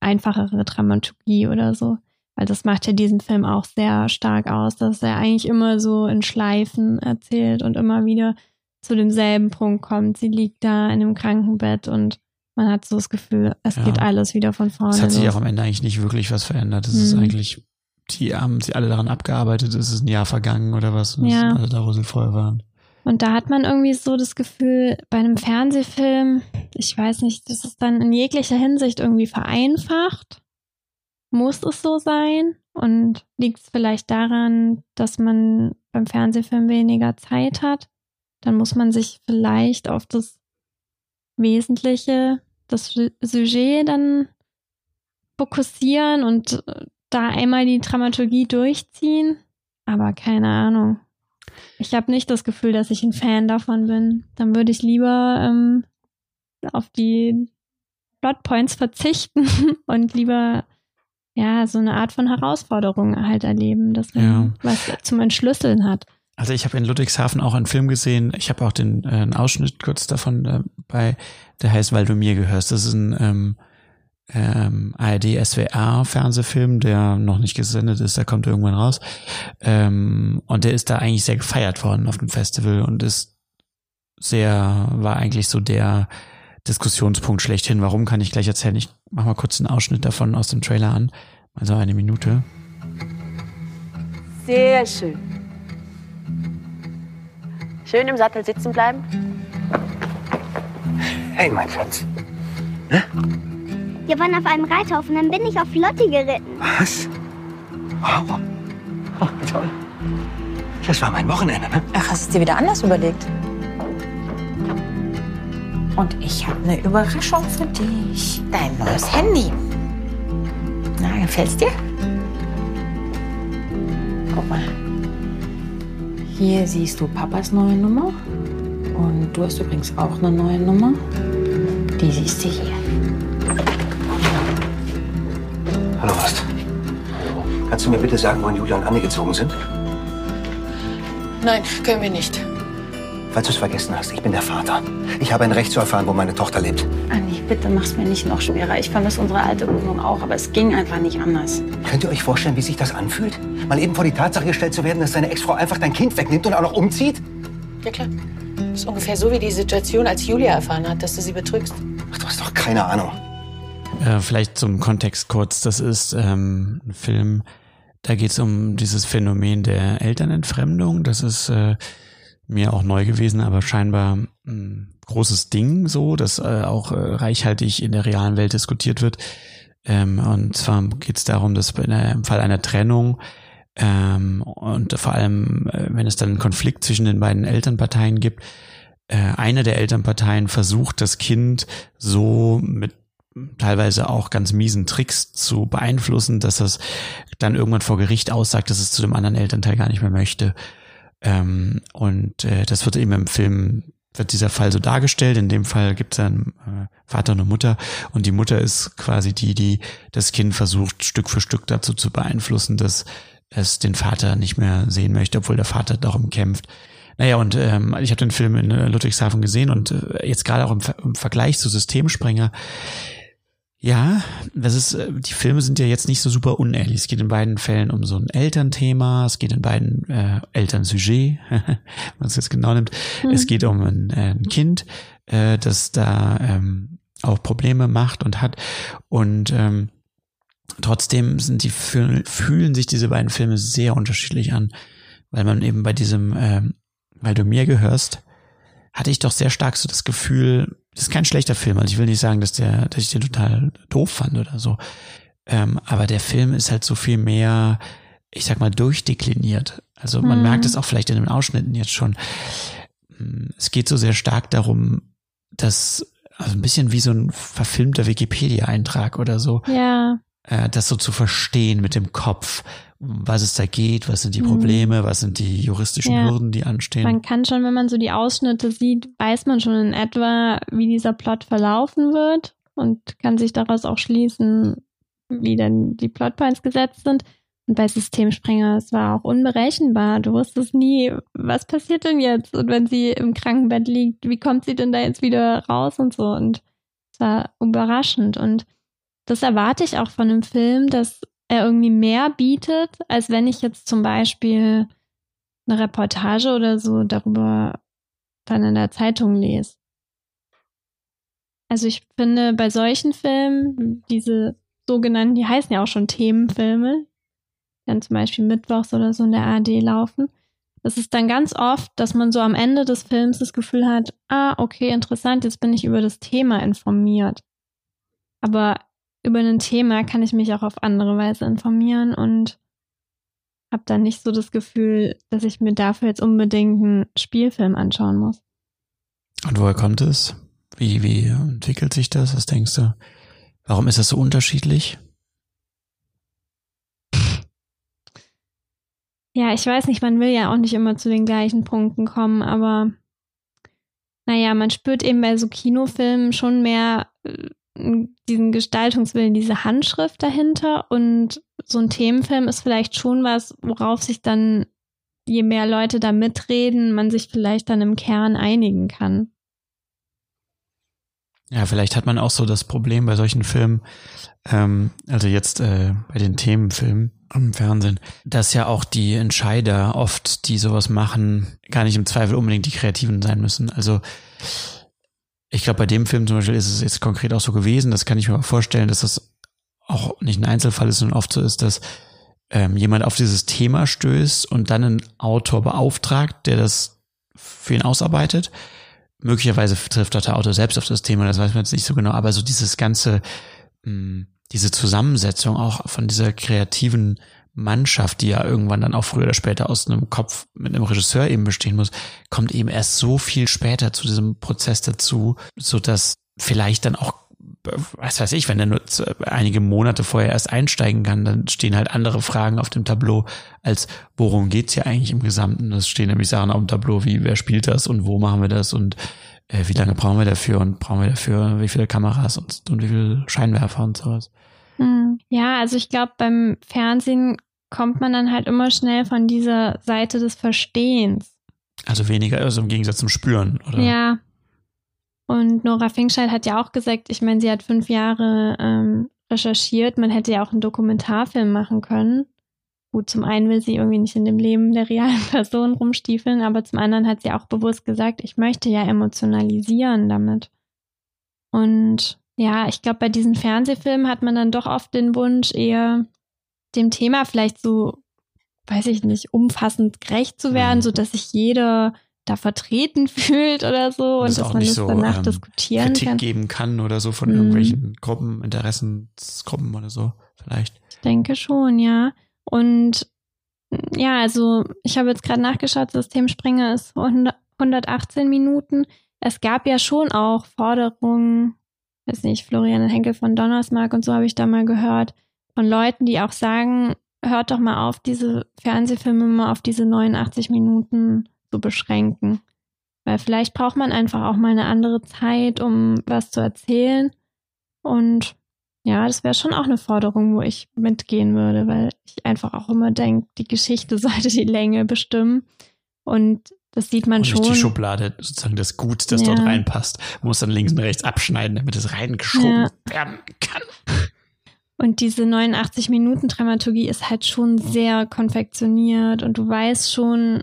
einfachere Dramaturgie oder so. Weil das macht ja diesen Film auch sehr stark aus, dass er eigentlich immer so in Schleifen erzählt und immer wieder zu demselben Punkt kommt. Sie liegt da in dem Krankenbett und man hat so das Gefühl, es Ja. geht alles wieder von vorne. Es hat sich los. auch am Ende eigentlich nicht wirklich was verändert. Es ist Mhm. eigentlich, die haben sie alle daran abgearbeitet, es ist ein Jahr vergangen oder was. Und Ja. alle da, wo sie vorher waren. Und da hat man irgendwie so das Gefühl, bei einem Fernsehfilm, ich weiß nicht, das ist dann in jeglicher Hinsicht irgendwie vereinfacht. Muss es so sein? Und liegt es vielleicht daran, dass man beim Fernsehfilm weniger Zeit hat? Dann muss man sich vielleicht auf das Wesentliche, das Su- Sujet dann fokussieren und äh, da einmal die Dramaturgie durchziehen. Aber keine Ahnung. Ich habe nicht das Gefühl, dass ich ein Fan davon bin. Dann würde ich lieber ähm, auf die Plotpoints verzichten und lieber ja so eine Art von Herausforderung halt erleben, dass man Ja. was zum Entschlüsseln hat. Also ich habe in Ludwigshafen auch einen Film gesehen. Ich habe auch den äh, einen Ausschnitt kurz davon äh, bei, der heißt Weil du mir gehörst. Das ist ein ähm, ähm, ARD SWR Fernsehfilm, der noch nicht gesendet ist. Der kommt irgendwann raus. Ähm, und der ist da eigentlich sehr gefeiert worden auf dem Festival und ist sehr war eigentlich so der Diskussionspunkt schlechthin. Warum kann ich gleich erzählen? Ich mach mal kurz einen Ausschnitt davon aus dem Trailer an. Also eine Minute. Sehr schön. Schön im Sattel sitzen bleiben. Hey, mein Schatz. Wir waren auf einem Reiterhof und dann bin ich auf Lotti geritten. Was? Wow. Oh, toll. Das war mein Wochenende, ne? Ach, hast du es dir wieder anders überlegt? Und ich habe eine Überraschung für dich. Dein neues Handy. Na, gefällt's dir? Guck mal. Hier siehst du Papas neue Nummer. Und du hast übrigens auch eine neue Nummer. Die siehst du hier. Hallo, Horst. Kannst du mir bitte sagen, wohin Julia und Anne gezogen sind? Nein, können wir nicht. Falls du es vergessen hast, ich bin der Vater. Ich habe ein Recht zu erfahren, wo meine Tochter lebt. Anni, bitte mach's mir nicht noch schwerer. Ich vermisse unsere alte Wohnung auch, aber es ging einfach nicht anders. Könnt ihr euch vorstellen, wie sich das anfühlt? Mal eben vor die Tatsache gestellt zu werden, dass deine Ex-Frau einfach dein Kind wegnimmt und auch noch umzieht? Ja klar. Das ist ungefähr so wie die Situation, als Julia erfahren hat, dass du sie betrügst. Ach, du hast doch keine Ahnung. Äh, vielleicht zum Kontext kurz. Das ist ähm, ein Film, da geht es um dieses Phänomen der Elternentfremdung. Das ist äh, mir auch neu gewesen, aber scheinbar ein großes Ding so, das äh, auch äh, reichhaltig in der realen Welt diskutiert wird. Ähm, und zwar geht es darum, dass bei einer, im Fall einer Trennung ähm, und vor allem, äh, wenn es dann einen Konflikt zwischen den beiden Elternparteien gibt, äh, eine der Elternparteien versucht, das Kind so mit teilweise auch ganz miesen Tricks zu beeinflussen, dass es dann irgendwann vor Gericht aussagt, dass es zu dem anderen Elternteil gar nicht mehr möchte. Ähm, und äh, das wird eben im Film wird dieser Fall so dargestellt. In dem Fall gibt es einen äh, Vater und eine Mutter und die Mutter ist quasi die, die das Kind versucht Stück für Stück dazu zu beeinflussen, dass es den Vater nicht mehr sehen möchte, obwohl der Vater darum kämpft. Naja, und ähm, ich habe den Film in äh, Ludwigshafen gesehen und äh, jetzt gerade auch im, Ver im Vergleich zu Systemsprenger ja, das ist, äh, die Filme sind ja jetzt nicht so super unehrlich. Es geht in beiden Fällen um so ein Elternthema, es geht in beiden äh, Elternsujet, wenn man es jetzt genau nimmt. Mhm. Es geht um ein, äh, ein Kind, äh, das da ähm, auch Probleme macht und hat. Und ähm, trotzdem sind die fühlen sich diese beiden Filme sehr unterschiedlich an, weil man eben bei diesem, ähm, weil du mir gehörst, hatte ich doch sehr stark so das Gefühl, das ist kein schlechter Film. Also ich will nicht sagen, dass der, dass ich den total doof fand oder so. Ähm, aber der Film ist halt so viel mehr, ich sag mal, durchdekliniert. Also man mhm. merkt es auch vielleicht in den Ausschnitten jetzt schon. Mm, es geht so sehr stark darum, dass, also ein bisschen wie so ein verfilmter Wikipedia-Eintrag oder so. Ja. Äh, das so zu verstehen mit dem Kopf was es da geht, was sind die mhm. Probleme, was sind die juristischen ja. Hürden, die anstehen. Man kann schon, wenn man so die Ausschnitte sieht, weiß man schon in etwa, wie dieser Plot verlaufen wird und kann sich daraus auch schließen, wie dann die Plotpoints gesetzt sind. Und bei Systemsprenger, es war auch unberechenbar. Du wusstest nie, was passiert denn jetzt? Und wenn sie im Krankenbett liegt, wie kommt sie denn da jetzt wieder raus und so? Und es war überraschend. Und das erwarte ich auch von einem Film, dass er irgendwie mehr bietet, als wenn ich jetzt zum Beispiel eine Reportage oder so darüber dann in der Zeitung lese. Also ich finde, bei solchen Filmen, diese sogenannten, die heißen ja auch schon Themenfilme, dann zum Beispiel mittwochs oder so in der ARD laufen, das ist dann ganz oft, dass man so am Ende des Films das Gefühl hat, ah, okay, interessant, jetzt bin ich über das Thema informiert. Aber über ein Thema kann ich mich auch auf andere Weise informieren und habe dann nicht so das Gefühl, dass ich mir dafür jetzt unbedingt einen Spielfilm anschauen muss. Und woher kommt es? Wie, wie entwickelt sich das? Was denkst du? Warum ist das so unterschiedlich? Ja, ich weiß nicht, man will ja auch nicht immer zu den gleichen Punkten kommen, aber naja, man spürt eben bei so Kinofilmen schon mehr äh, diesen Gestaltungswillen, diese Handschrift dahinter. Und so ein Themenfilm ist vielleicht schon was, worauf sich dann, je mehr Leute da mitreden, man sich vielleicht dann im Kern einigen kann. Ja, vielleicht hat man auch so das Problem bei solchen Filmen, ähm, also jetzt äh, bei den Themenfilmen im Fernsehen, dass ja auch die Entscheider oft, die sowas machen, gar nicht im Zweifel unbedingt die Kreativen sein müssen. Also ich glaube, bei dem Film zum Beispiel ist es jetzt konkret auch so gewesen, das kann ich mir mal vorstellen, dass das auch nicht ein Einzelfall ist, sondern oft so ist, dass ähm, jemand auf dieses Thema stößt und dann einen Autor beauftragt, der das für ihn ausarbeitet. Möglicherweise trifft der Autor selbst auf das Thema, das weiß man jetzt nicht so genau, aber so dieses ganze, mh, hm, diese Zusammensetzung auch von dieser kreativen Mannschaft, die ja irgendwann dann auch früher oder später aus einem Kopf mit einem Regisseur eben bestehen muss, kommt eben erst so viel später zu diesem Prozess dazu, so dass vielleicht dann auch was weiß ich, wenn er nur einige Monate vorher erst einsteigen kann, dann stehen halt andere Fragen auf dem Tableau, als worum geht's hier eigentlich im Gesamten. Es stehen nämlich Sachen auf dem Tableau, wie wer spielt das und wo machen wir das und äh, wie lange brauchen wir dafür und brauchen wir dafür wie viele Kameras und, und wie viele Scheinwerfer und sowas. Hm. Ja, also ich glaube, beim Fernsehen kommt man dann halt immer schnell von dieser Seite des Verstehens. Also weniger, also im Gegensatz zum Spüren, oder? Ja. Und Nora Finkscheid hat ja auch gesagt, ich meine, sie hat fünf Jahre ähm, recherchiert, man hätte ja auch einen Dokumentarfilm machen können. Gut, zum einen will sie irgendwie nicht in dem Leben der realen Person rumstiefeln, aber zum anderen hat sie auch bewusst gesagt, ich möchte ja emotionalisieren damit. Und ja, ich glaube, bei diesen Fernsehfilmen hat man dann doch oft den Wunsch, eher dem Thema vielleicht so, weiß ich nicht, umfassend gerecht zu werden, mhm. so dass sich jeder da vertreten fühlt oder so und, das dass man nicht das so, danach ähm, diskutieren Kritik kann. geben kann oder so von Mhm. irgendwelchen Gruppen, Interessensgruppen oder so, vielleicht. Ich denke schon, ja. Und ja, also ich habe jetzt gerade nachgeschaut, Systemspringer ist 100 118 Minuten. Es gab ja schon auch Forderungen, weiß nicht, Florian Henkel von Donnersmark und so habe ich da mal gehört, von Leuten, die auch sagen, hört doch mal auf, diese Fernsehfilme mal auf diese 89 Minuten zu beschränken. Weil vielleicht braucht man einfach auch mal eine andere Zeit, um was zu erzählen. Und ja, das wäre schon auch eine Forderung, wo ich mitgehen würde, weil ich einfach auch immer denke, die Geschichte sollte die Länge bestimmen. Und das sieht man Und schon. nicht die Schublade, sozusagen das Gut, das Ja. dort reinpasst. Man muss dann links und rechts abschneiden, damit es reingeschoben Ja. werden kann. Und diese 89 Minuten Dramaturgie ist halt schon sehr konfektioniert und du weißt schon,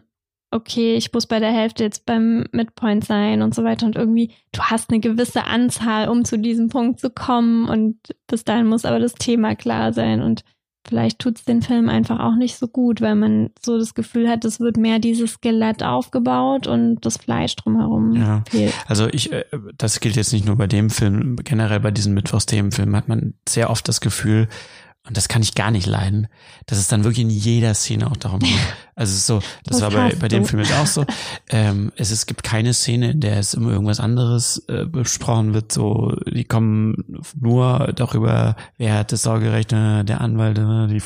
okay, ich muss bei der Hälfte jetzt beim Midpoint sein und so weiter und irgendwie, du hast eine gewisse Anzahl, um zu diesem Punkt zu kommen und bis dahin muss aber das Thema klar sein und vielleicht tut's den Film einfach auch nicht so gut, weil man so das Gefühl hat, es wird mehr dieses Skelett aufgebaut und das Fleisch drumherum Ja. fehlt. Also ich, äh, das gilt jetzt nicht nur bei dem Film, generell bei diesen Mittwochsthemenfilmen hat man sehr oft das Gefühl, und das kann ich gar nicht leiden, dass es dann wirklich in jeder Szene auch darum geht. Also es ist so, das Das war bei, bei dem. Film jetzt auch so. Ähm, es, es gibt keine Szene, in der es immer irgendwas anderes äh, besprochen wird. So, die kommen nur darüber, wer hat das Sorgerecht, äh, der Anwalt, äh, die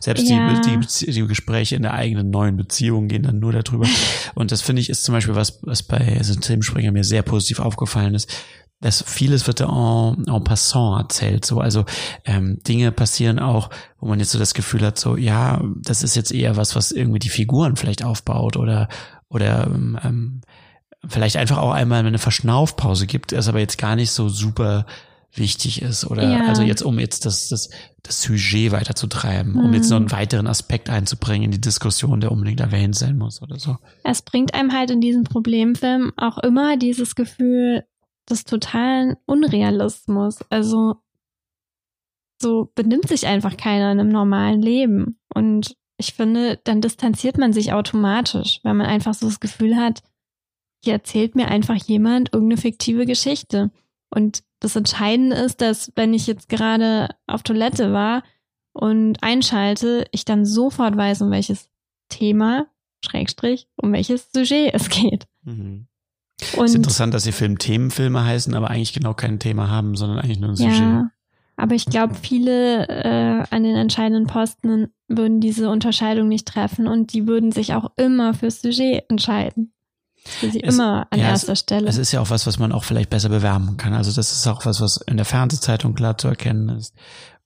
selbst Ja. die, die, die Gespräche in der eigenen neuen Beziehung gehen dann nur darüber. Und das finde ich ist zum Beispiel was, was bei Systemspringer mir sehr positiv aufgefallen ist. Dass vieles wird da en, en passant erzählt. So, also ähm, Dinge passieren auch, wo man jetzt so das Gefühl hat, so ja, das ist jetzt eher was, was irgendwie die Figuren vielleicht aufbaut oder oder ähm, ähm, vielleicht einfach auch einmal eine Verschnaufpause gibt, das aber jetzt gar nicht so super wichtig ist oder Ja. also jetzt um jetzt das das das Sujet weiterzutreiben, um jetzt noch einen weiteren Aspekt einzubringen in die Diskussion, der unbedingt erwähnt sein muss oder so. Es bringt einem halt in diesem Problemfilm auch immer dieses Gefühl des totalen Unrealismus. Also so benimmt sich einfach keiner in einem normalen Leben. Und ich finde, dann distanziert man sich automatisch, weil man einfach so das Gefühl hat, hier erzählt mir einfach jemand irgendeine fiktive Geschichte. Und das Entscheidende ist, dass wenn ich jetzt gerade auf Toilette war und einschalte, ich dann sofort weiß, um welches Thema, Schrägstrich, um welches Sujet es geht. Mhm. Und ist interessant, dass die Film Themenfilme heißen, aber eigentlich genau kein Thema haben, sondern eigentlich nur ein Sujet. ja, aber ich glaube, viele äh, an den entscheidenden Posten würden diese Unterscheidung nicht treffen und die würden sich auch immer fürs Sujet entscheiden. Für sie Es- immer an ja, erster Stelle. Es ist ja auch was, was man auch vielleicht besser bewerben kann. Also das ist auch was, was in der Fernsehzeitung klar zu erkennen ist,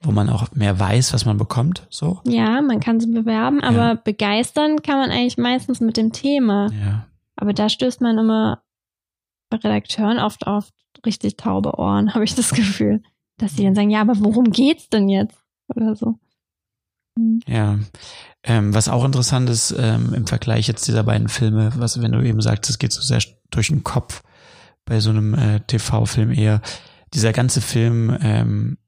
wo man auch mehr weiß, was man bekommt. So. ja, man kann sie bewerben, aber Ja. begeistern kann man eigentlich meistens mit dem Thema. Ja. Aber da stößt man immer Redakteuren oft auf richtig taube Ohren, habe ich das Gefühl. Dass sie dann sagen, ja, aber worum geht's denn jetzt? Oder so. Hm. Ja. Ähm, was auch interessant ist, ähm, im Vergleich jetzt dieser beiden Filme, was, wenn du eben sagst, es geht so sehr durch den Kopf bei so einem äh, TV-Film eher, dieser ganze Film ähm,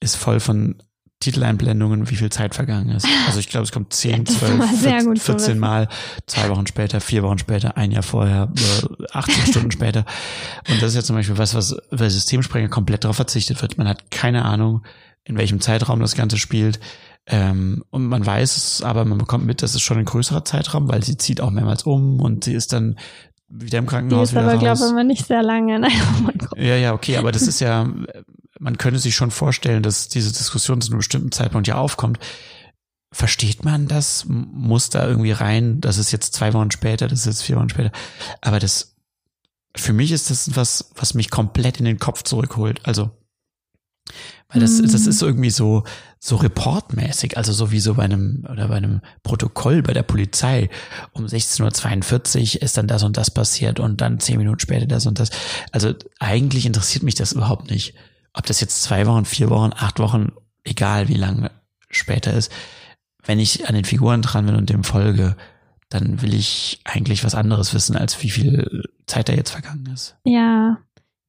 ist voll von Titeleinblendungen, wie viel Zeit vergangen ist. Also ich glaube, es kommt 10, Das ist 12, immer sehr 14, gut zu 14 wissen. Mal, zwei Wochen später, vier Wochen später, ein Jahr vorher, äh, 18 Stunden später. Und das ist ja zum Beispiel was, was bei Systemsprenger komplett darauf verzichtet wird. Man hat keine Ahnung, in welchem Zeitraum das Ganze spielt. Ähm, und man weiß es, aber man bekommt mit, das ist schon ein größerer Zeitraum, weil sie zieht auch mehrmals um und sie ist dann wieder im Die Krankenhaus ist wieder aber, glaube ich, immer nicht sehr lange. Nein, oh mein Gott. Ja, ja, okay, aber das ist ja, man könnte sich schon vorstellen, dass diese Diskussion zu einem bestimmten Zeitpunkt ja aufkommt. Versteht man das? Muss da irgendwie rein? Das ist jetzt zwei Wochen später, das ist jetzt vier Wochen später. Aber das, für mich ist das was, was mich komplett in den Kopf zurückholt. Also, weil das, Mhm. das ist irgendwie so, so reportmäßig, also so wie so bei einem, oder bei einem Protokoll bei der Polizei. Um 16.42 Uhr ist dann das und das passiert und dann zehn Minuten später das und das. Also eigentlich interessiert mich das überhaupt nicht. Ob das jetzt zwei Wochen, vier Wochen, acht Wochen, egal wie lange später ist. Wenn ich an den Figuren dran bin und dem folge, dann will ich eigentlich was anderes wissen, als wie viel Zeit da jetzt vergangen ist. Ja,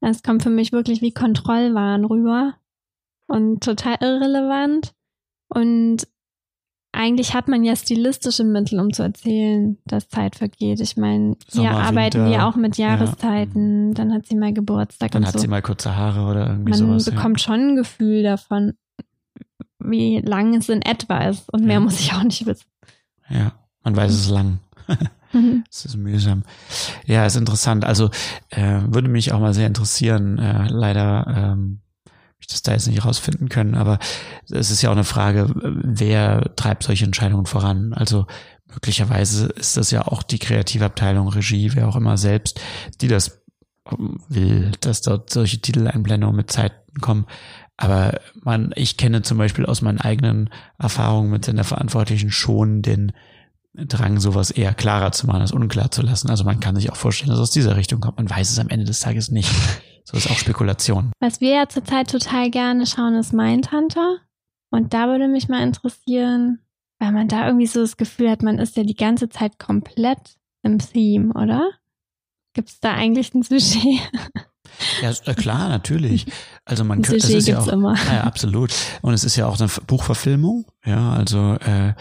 es kommt für mich wirklich wie Kontrollwahn rüber und total irrelevant. Und eigentlich hat man ja stilistische Mittel, um zu erzählen, dass Zeit vergeht. Ich meine, hier arbeiten Winter, wir auch mit ja. Jahreszeiten. Dann hat sie mal Geburtstag Dann hat so. sie mal kurze Haare oder irgendwie man sowas. bekommt schon ein Gefühl davon, wie lang es in etwa ist. Und mehr Ja. muss ich auch nicht wissen. Ja. ja, man weiß, es ist lang. Es ist mühsam. Ja, ist interessant. Also äh, würde mich auch mal sehr interessieren. Äh, leider ähm, das da jetzt nicht rausfinden können, aber es ist ja auch eine Frage, wer treibt solche Entscheidungen voran? Also möglicherweise ist das ja auch die Kreativabteilung, Regie, wer auch immer selbst, die das will, dass dort solche Titeleinblendungen mit Zeiten kommen. Aber man, ich kenne zum Beispiel aus meinen eigenen Erfahrungen mit Senderverantwortlichen schon den Drang, sowas eher klarer zu machen, als unklar zu lassen. Also man kann sich auch vorstellen, dass es aus dieser Richtung kommt. Man weiß es am Ende des Tages nicht. So ist auch Spekulation. Was wir ja zurzeit total gerne schauen, ist Mindhunter. Und da würde mich mal interessieren, weil man da irgendwie so das Gefühl hat, man ist ja die ganze Zeit komplett im Theme, oder? Gibt es da eigentlich ein Sujet? Ja, äh, klar, natürlich. Also man könnte, es ist ja auch, immer. Ja, absolut. Und es ist ja auch eine Buchverfilmung. Ja, also äh,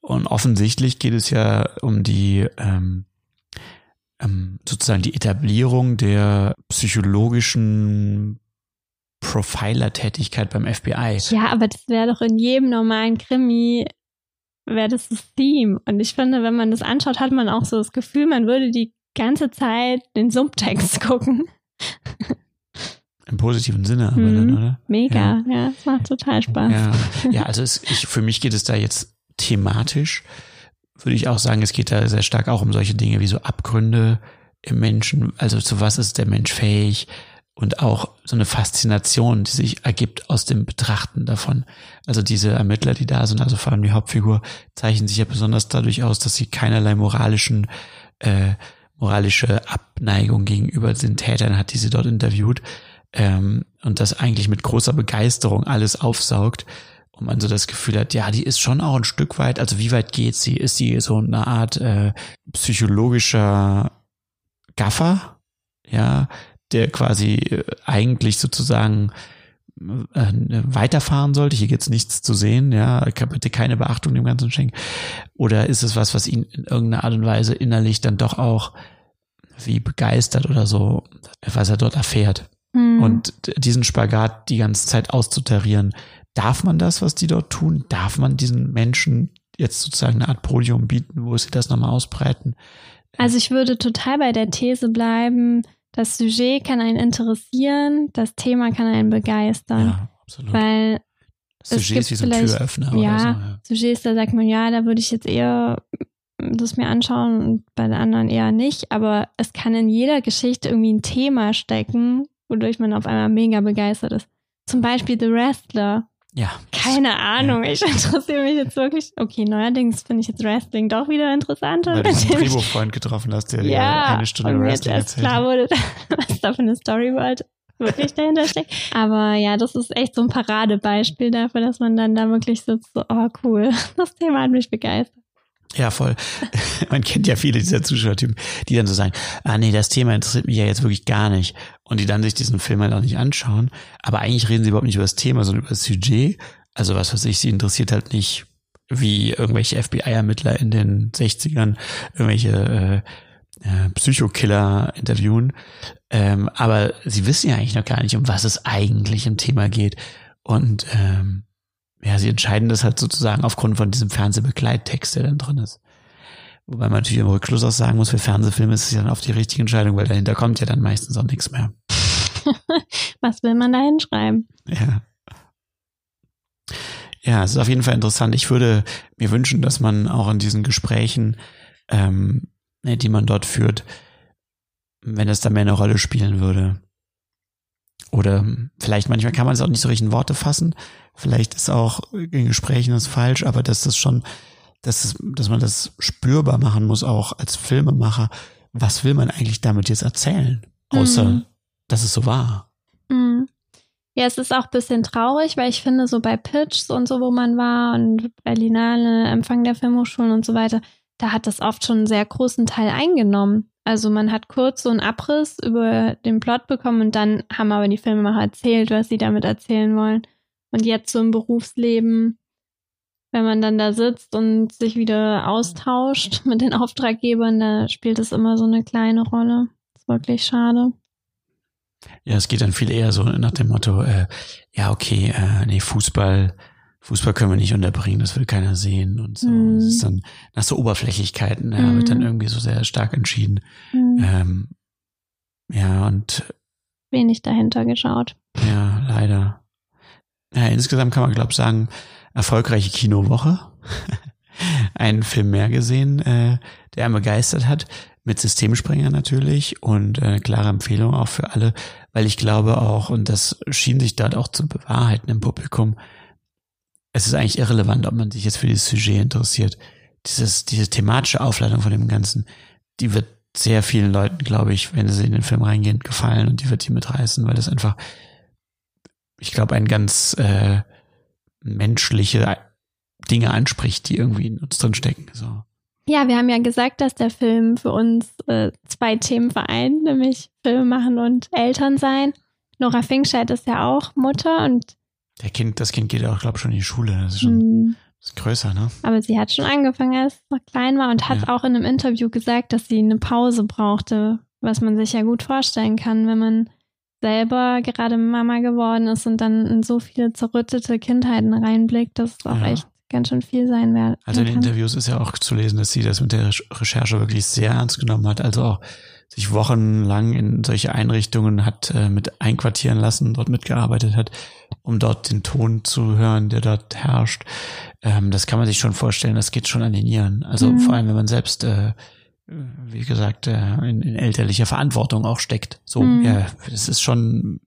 und offensichtlich geht es ja um die ähm, ähm, sozusagen die Etablierung der psychologischen Profiler-Tätigkeit beim FBI. Ja, aber das wäre doch in jedem normalen Krimi, wäre das das Theme. Und ich finde, wenn man das anschaut, hat man auch so das Gefühl, man würde die ganze Zeit den Subtext gucken. Im positiven Sinne, aber Mhm. dann, oder? Mega, ja, es macht total Spaß. Ja, ja also es, ich, für mich geht es da jetzt thematisch, würde ich auch sagen, es geht da sehr stark auch um solche Dinge wie so Abgründe im Menschen, also zu was ist der Mensch fähig? Und auch so eine Faszination, die sich ergibt aus dem Betrachten davon. Also diese Ermittler, die da sind, also vor allem die Hauptfigur, zeichnen sich ja besonders dadurch aus, dass sie keinerlei moralischen äh, moralische Abneigung gegenüber den Tätern hat, die sie dort interviewt ähm, und das eigentlich mit großer Begeisterung alles aufsaugt und man so das Gefühl hat, ja, die ist schon auch ein Stück weit, also wie weit geht sie? Ist sie so eine Art äh, psychologischer Gaffer, ja, der quasi äh, eigentlich sozusagen äh, weiterfahren sollte. Hier gibt's nichts zu sehen, ja, kann bitte keine Beachtung dem Ganzen schenken. Oder ist es was, was ihn in irgendeiner Art und Weise innerlich dann doch auch wie begeistert oder so, was er dort erfährt. Hm. Und diesen Spagat die ganze Zeit auszutarieren, darf man das, was die dort tun? Darf man diesen Menschen jetzt sozusagen eine Art Podium bieten, wo sie das nochmal ausbreiten? Also ich würde total bei der These bleiben, das Sujet kann einen interessieren, das Thema kann einen begeistern. Ja, absolut. Weil Sujet ist gibt wie so ein Türöffner ja, oder so. Ja. Sujets, da sagt man, ja, da würde ich jetzt eher das mir anschauen und bei den anderen eher nicht. Aber es kann in jeder Geschichte irgendwie ein Thema stecken, wodurch man auf einmal mega begeistert ist. Zum Beispiel The Wrestler. Ja. Keine Ahnung, ich interessiere mich jetzt wirklich. Okay, neuerdings finde ich jetzt Wrestling doch wieder interessanter. Weil du einen Drehbuchfreund getroffen hast, der ja, eine Stunde und mir jetzt Wrestling erst erzählt. klar wurde, was da für eine Storyboard wirklich dahinter steckt. Aber ja, das ist echt so ein Paradebeispiel dafür, dass man dann da wirklich sitzt, so, oh cool, das Thema hat mich begeistert. Ja, voll. Man kennt ja viele dieser Zuschauertypen, die dann so sagen, ah nee, das Thema interessiert mich ja jetzt wirklich gar nicht. Und die dann sich diesen Film halt auch nicht anschauen. Aber eigentlich reden sie überhaupt nicht über das Thema, sondern über das Sujet. Also was weiß ich, sie interessiert halt nicht, wie irgendwelche FBI-Ermittler in den 60ern irgendwelche äh, äh, Psychokiller interviewen. Ähm, aber sie wissen ja eigentlich noch gar nicht, um was es eigentlich im Thema geht. Und ähm, ja, sie entscheiden das halt sozusagen aufgrund von diesem Fernsehbegleittext, der dann drin ist. Wobei man natürlich im Rückschluss auch sagen muss, für Fernsehfilme ist es ja dann oft die richtige Entscheidung, weil dahinter kommt ja dann meistens auch nichts mehr. Was will man da hinschreiben? Ja. Ja, es ist auf jeden Fall interessant. Ich würde mir wünschen, dass man auch in diesen Gesprächen, ähm, die man dort führt, wenn es da mehr eine Rolle spielen würde. Oder vielleicht manchmal kann man es auch nicht so richtig in Worte fassen. Vielleicht ist auch in Gesprächen das falsch, aber dass das schon, dass, es, dass man das spürbar machen muss, auch als Filmemacher. Was will man eigentlich damit jetzt erzählen? Außer, Mhm. dass es so war. Mhm. Ja, es ist auch ein bisschen traurig, weil ich finde, so bei Pitchs und so, wo man war und Berlinale, Empfang der Filmhochschulen und so weiter, da hat das oft schon einen sehr großen Teil eingenommen. Also man hat kurz so einen Abriss über den Plot bekommen und dann haben aber die Filmemacher erzählt, was sie damit erzählen wollen. Und jetzt so im Berufsleben, wenn man dann da sitzt und sich wieder austauscht mit den Auftraggebern, da spielt es immer so eine kleine Rolle. ist wirklich schade. Ja, es geht dann viel eher so nach dem Motto, äh, ja, okay, äh, nee, Fußball, Fußball können wir nicht unterbringen, das will keiner sehen und so. Mhm. Das ist dann nach so Oberflächlichkeiten, ja, wird dann Mhm. irgendwie so sehr stark entschieden. Mhm. Ähm, ja, und Wenig dahinter geschaut. ja, leider. Ja, insgesamt kann man, glaube ich, sagen, erfolgreiche Kinowoche. Einen Film mehr gesehen, äh, der einen begeistert hat, mit Systemsprenger natürlich und äh, klare Empfehlung auch für alle, weil ich glaube auch, und das schien sich dort auch zu bewahrheiten im Publikum, es ist eigentlich irrelevant, ob man sich jetzt für dieses Sujet interessiert. Dieses, diese thematische Aufladung von dem Ganzen, die wird sehr vielen Leuten, glaube ich, wenn sie in den Film reingehen, gefallen und die wird die mitreißen, weil das einfach, ich glaube, ein ganz äh, menschliche Dinge anspricht, die irgendwie in uns drin stecken. So. Ja, wir haben ja gesagt, dass der Film für uns äh, zwei Themen vereint, nämlich Filme machen und Eltern sein. Nora Finkscheid ist ja auch Mutter und Der Kind, das Kind geht ja auch, glaube ich, schon in die Schule. Das ist schon mh, das ist größer, ne? aber sie hat schon angefangen, als sie noch klein war und hat Ja. auch in einem Interview gesagt, dass sie eine Pause brauchte, was man sich ja gut vorstellen kann, wenn man selber gerade Mama geworden ist und dann in so viele zerrüttete Kindheiten reinblickt, dass es auch Ja. echt ganz schön viel sein wird. Also in den Interviews ist ja auch zu lesen, dass sie das mit der Rech- Recherche wirklich sehr ernst genommen hat. Also auch sich wochenlang in solche Einrichtungen hat äh, mit einquartieren lassen, dort mitgearbeitet hat, um dort den Ton zu hören, der dort herrscht. Ähm, das kann man sich schon vorstellen, das geht schon an den Nieren. Also Mhm. vor allem, wenn man selbst, äh, wie gesagt, äh, in, in elterlicher Verantwortung auch steckt. So, Mhm. ja, es ist schon,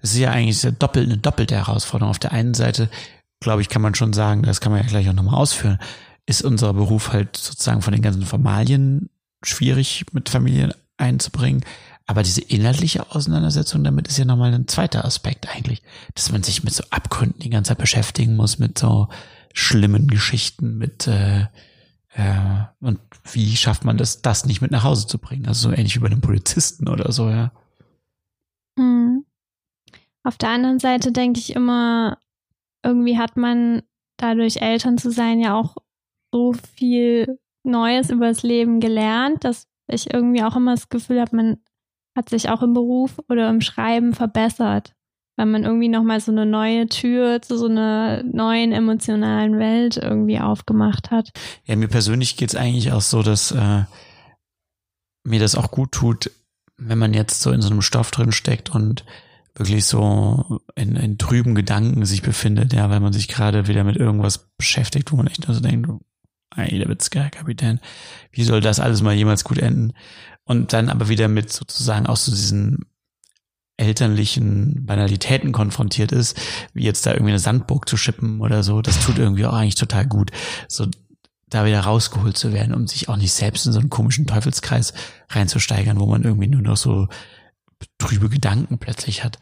es ist ja eigentlich sehr doppelt, eine doppelte Herausforderung. Auf der einen Seite, glaube ich, kann man schon sagen, das kann man ja gleich auch nochmal ausführen, ist unser Beruf halt sozusagen von den ganzen Formalien schwierig mit Familien einzubringen. Aber diese inhaltliche Auseinandersetzung damit ist ja nochmal ein zweiter Aspekt eigentlich, dass man sich mit so Abgründen die ganze Zeit beschäftigen muss, mit so schlimmen Geschichten, mit äh, äh, und wie schafft man das, das nicht mit nach Hause zu bringen? Also so ähnlich wie bei einem Polizisten oder so, ja. Mhm. Auf der anderen Seite denke ich immer, irgendwie hat man dadurch Eltern zu sein ja auch so viel Neues über das Leben gelernt, dass ich irgendwie auch immer das Gefühl habe, man hat sich auch im Beruf oder im Schreiben verbessert, weil man irgendwie nochmal so eine neue Tür zu so einer neuen emotionalen Welt irgendwie aufgemacht hat. Ja, mir persönlich geht's eigentlich auch so, dass äh, mir das auch gut tut, wenn man jetzt so in so einem Stoff drin steckt und wirklich so in, in trüben Gedanken sich befindet, ja, weil man sich gerade wieder mit irgendwas beschäftigt, wo man echt nur so denkt, ey, der Witzke, Herr Kapitän, wie soll das alles mal jemals gut enden? Und dann aber wieder mit sozusagen auch so diesen elterlichen Banalitäten konfrontiert ist, wie jetzt da irgendwie eine Sandburg zu schippen oder so, das tut irgendwie auch eigentlich total gut. So da wieder rausgeholt zu werden, um sich auch nicht selbst in so einen komischen Teufelskreis reinzusteigern, wo man irgendwie nur noch so trübe Gedanken plötzlich hat.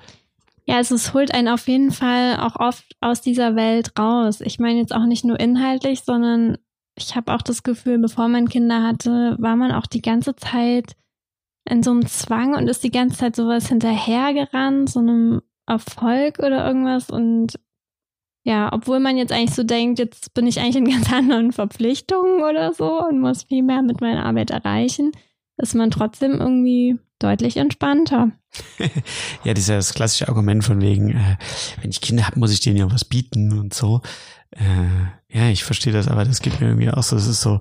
Ja, also es holt einen auf jeden Fall auch oft aus dieser Welt raus. Ich meine jetzt auch nicht nur inhaltlich, sondern ich habe auch das Gefühl, bevor man Kinder hatte, war man auch die ganze Zeit in so einem Zwang und ist die ganze Zeit sowas hinterhergerannt, so einem Erfolg oder irgendwas. Und ja, obwohl man jetzt eigentlich so denkt, jetzt bin ich eigentlich in ganz anderen Verpflichtungen oder so und muss viel mehr mit meiner Arbeit erreichen, ist man trotzdem irgendwie deutlich entspannter. ja, dieses klassische Argument von wegen, äh, wenn ich Kinder habe, muss ich denen ja was bieten und so. Äh, ja, ich verstehe das, aber das geht mir irgendwie auch so. Es ist so,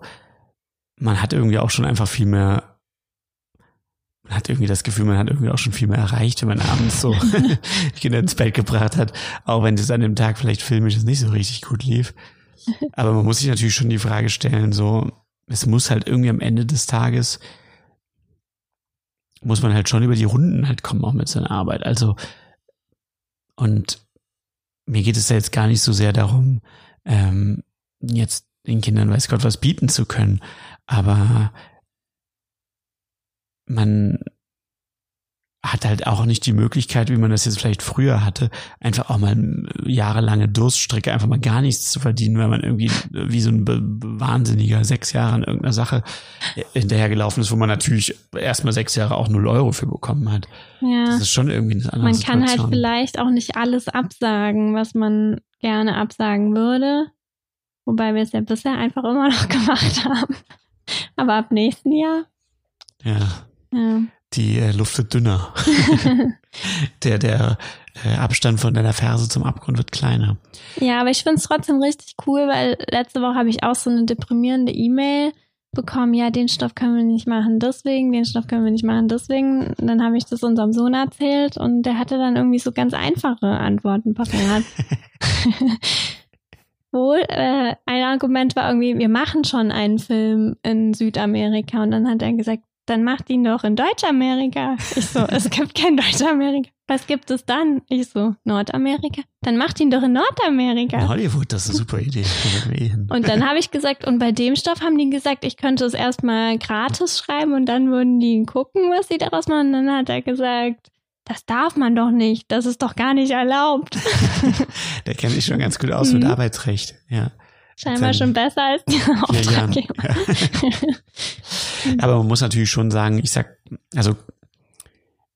man hat irgendwie auch schon einfach viel mehr man hat irgendwie das Gefühl, man hat irgendwie auch schon viel mehr erreicht, wenn man abends so die Kinder ins Bett gebracht hat, auch wenn es an dem Tag vielleicht filmisch nicht so richtig gut lief. Aber man muss sich natürlich schon die Frage stellen, so, es muss halt irgendwie am Ende des Tages, muss man halt schon über die Runden halt kommen, auch mit seiner Arbeit. Also, und mir geht es da jetzt gar nicht so sehr darum, ähm, jetzt den Kindern weiß Gott was bieten zu können, aber man hat halt auch nicht die Möglichkeit, wie man das jetzt vielleicht früher hatte, einfach auch mal jahrelange Durststrecke, einfach mal gar nichts zu verdienen, weil man irgendwie wie so ein Wahnsinniger sechs Jahre an irgendeiner Sache hinterhergelaufen ist, wo man natürlich erstmal sechs Jahre auch null Euro für bekommen hat. Ja. Das ist schon irgendwie eine andere Man Situation. kann halt vielleicht auch nicht alles absagen, was man gerne absagen würde. Wobei wir es ja bisher einfach immer noch gemacht haben. Aber ab nächsten Jahr. Ja. Ja. Die äh, Luft wird dünner. der der äh, Abstand von deiner Ferse zum Abgrund wird kleiner. Ja, aber ich finde es trotzdem richtig cool, weil letzte Woche habe ich auch so eine deprimierende E-Mail bekommen, ja, den Stoff können wir nicht machen, deswegen, den Stoff können wir nicht machen, deswegen. Und dann habe ich das unserem Sohn erzählt und der hatte dann irgendwie so ganz einfache Antworten parat. Wohl, äh, ein Argument war irgendwie, wir machen schon einen Film in Südamerika und dann hat er gesagt, dann macht ihn doch in Deutschamerika. Ich so, es gibt kein Deutschamerika. Was gibt es dann? Ich so, Nordamerika. Dann macht ihn doch in Nordamerika. In Hollywood, das ist eine super Idee. Eh. Und dann habe ich gesagt, und bei dem Stoff haben die gesagt, ich könnte es erstmal gratis schreiben und dann würden die gucken, was sie daraus machen. Und dann hat er gesagt, das darf man doch nicht, das ist doch gar nicht erlaubt. Der kennt sich schon ganz gut aus mit Mhm. Arbeitsrecht. Ja. Scheinbar Dann- schon besser als die. Auftraggeber. Aber man muss natürlich schon sagen, ich sag, also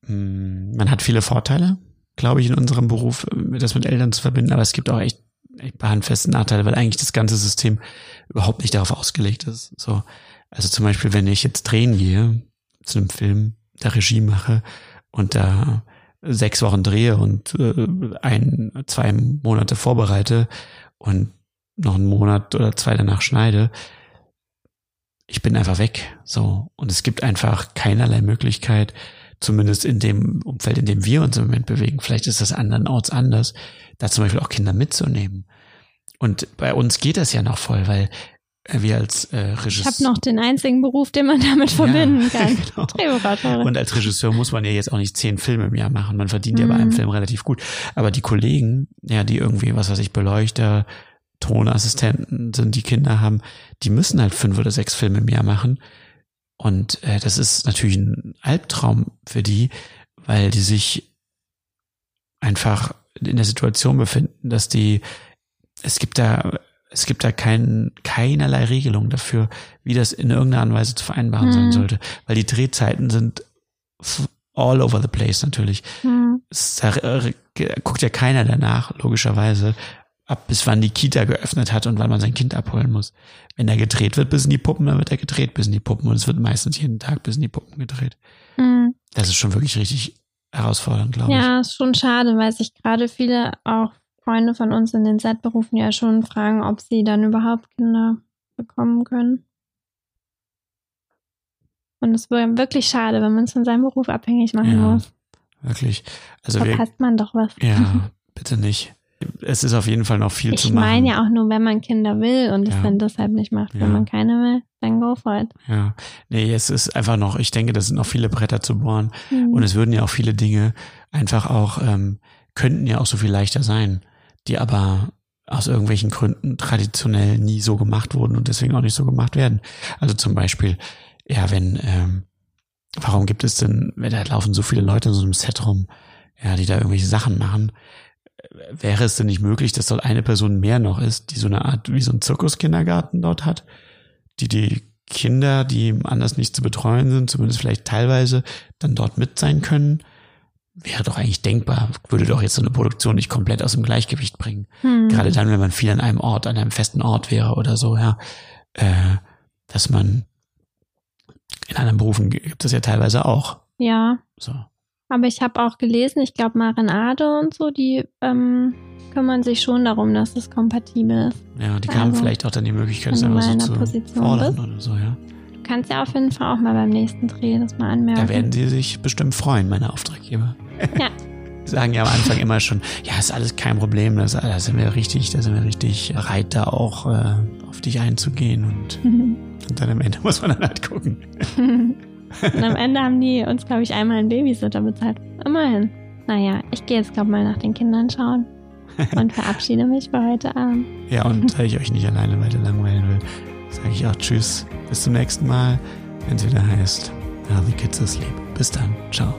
mh, man hat viele Vorteile, glaube ich, in unserem Beruf, das mit Eltern zu verbinden, aber es gibt auch echt, echt handfeste Nachteile, weil eigentlich das ganze System überhaupt nicht darauf ausgelegt ist. So, also zum Beispiel, wenn ich jetzt drehen gehe zu einem Film, da Regie mache und da sechs Wochen drehe und äh, ein, zwei Monate vorbereite und noch einen Monat oder zwei danach schneide, ich bin einfach weg. So. Und es gibt einfach keinerlei Möglichkeit, zumindest in dem Umfeld, in dem wir uns im Moment bewegen, vielleicht ist das andernorts anders, da zum Beispiel auch Kinder mitzunehmen. Und bei uns geht das ja noch voll, weil wir als äh, Ich Regisseur. habe noch den einzigen Beruf, den man damit verbinden kann. genau. Drehbuchautorin. Und als Regisseur muss man ja jetzt auch nicht zehn Filme im Jahr machen. Man verdient ja bei einem Mhm. Film relativ gut. Aber die Kollegen, ja, die irgendwie, was weiß ich, Beleuchter, Tonassistenten sind, die Kinder haben, die müssen halt fünf oder sechs Filme im Jahr machen. Und äh, das ist natürlich ein Albtraum für die, weil die sich einfach in der Situation befinden, dass die, es gibt da, es gibt da kein, keinerlei Regelung dafür, wie das in irgendeiner Art und Weise zu vereinbaren sein Mhm. sollte. Weil die Drehzeiten sind all over the place natürlich. Hm. Es, da äh, guckt ja keiner danach, logischerweise, ab bis wann die Kita geöffnet hat und wann man sein Kind abholen muss. Wenn da gedreht wird bis in die Puppen, dann wird er gedreht bis in die Puppen und es wird meistens jeden Tag bis in die Puppen gedreht. Hm. Das ist schon wirklich richtig herausfordernd, glaube ich. Ja, ist schon schade, weil sich gerade viele auch Freunde von uns in den Set-Berufen ja schon fragen, ob sie dann überhaupt Kinder bekommen können. Und es wäre wirklich schade, wenn man es von seinem Beruf abhängig machen Ja, muss. Wirklich. Also wir, Verpasst man doch was. ja, bitte nicht. Es ist auf jeden Fall noch viel Ich zu machen. meine ja auch nur, wenn man Kinder will und es Ja. dann deshalb nicht macht. Ja. Wenn man keine will, dann go for it. Ja, nee, es ist einfach noch, ich denke, das sind noch viele Bretter zu bohren. Mhm. Und es würden ja auch viele Dinge einfach auch, ähm, könnten ja auch so viel leichter sein, die aber aus irgendwelchen Gründen traditionell nie so gemacht wurden und deswegen auch nicht so gemacht werden. Also zum Beispiel, ja, wenn, ähm, warum gibt es denn, wenn da laufen so viele Leute in so einem Set rum, ja, die da irgendwelche Sachen machen, wäre es denn nicht möglich, dass dort eine Person mehr noch ist, die so eine Art, wie so ein Zirkuskindergarten dort hat, die die Kinder, die anders nicht zu betreuen sind, zumindest vielleicht teilweise, dann dort mit sein können, wäre doch eigentlich denkbar, würde doch jetzt so eine Produktion nicht komplett aus dem Gleichgewicht bringen. Hm. Gerade dann, wenn man viel an einem Ort, an einem festen Ort wäre oder so, ja, äh, dass man in anderen Berufen gibt es ja teilweise auch. Ja, So. Aber ich habe auch gelesen, ich glaube Marinade und so, die ähm, kümmern sich schon darum, dass es kompatibel ist. Ja, die haben Also, vielleicht auch dann die Möglichkeit, es einfach so zu Position fordern bist. oder so, ja. Du kannst ja auf jeden Fall auch mal beim nächsten Dreh das mal anmerken. Da werden sie sich bestimmt freuen, meine Auftraggeber. Ja. Die sagen ja am Anfang immer schon, ja, ist alles kein Problem, das, da sind wir richtig, da sind wir richtig bereit, da auch äh, auf dich einzugehen und, und dann am Ende muss man dann halt gucken. Und am Ende haben die uns, glaube ich, einmal einen Babysitter bezahlt. Immerhin. Naja, ich gehe jetzt, glaube ich, mal nach den Kindern schauen und verabschiede mich für heute Abend. Ja, und da ich euch nicht alleine weiter langweilen will, sage ich auch Tschüss, bis zum nächsten Mal, wenn es wieder heißt, How the Kids Asleep. Bis dann, ciao.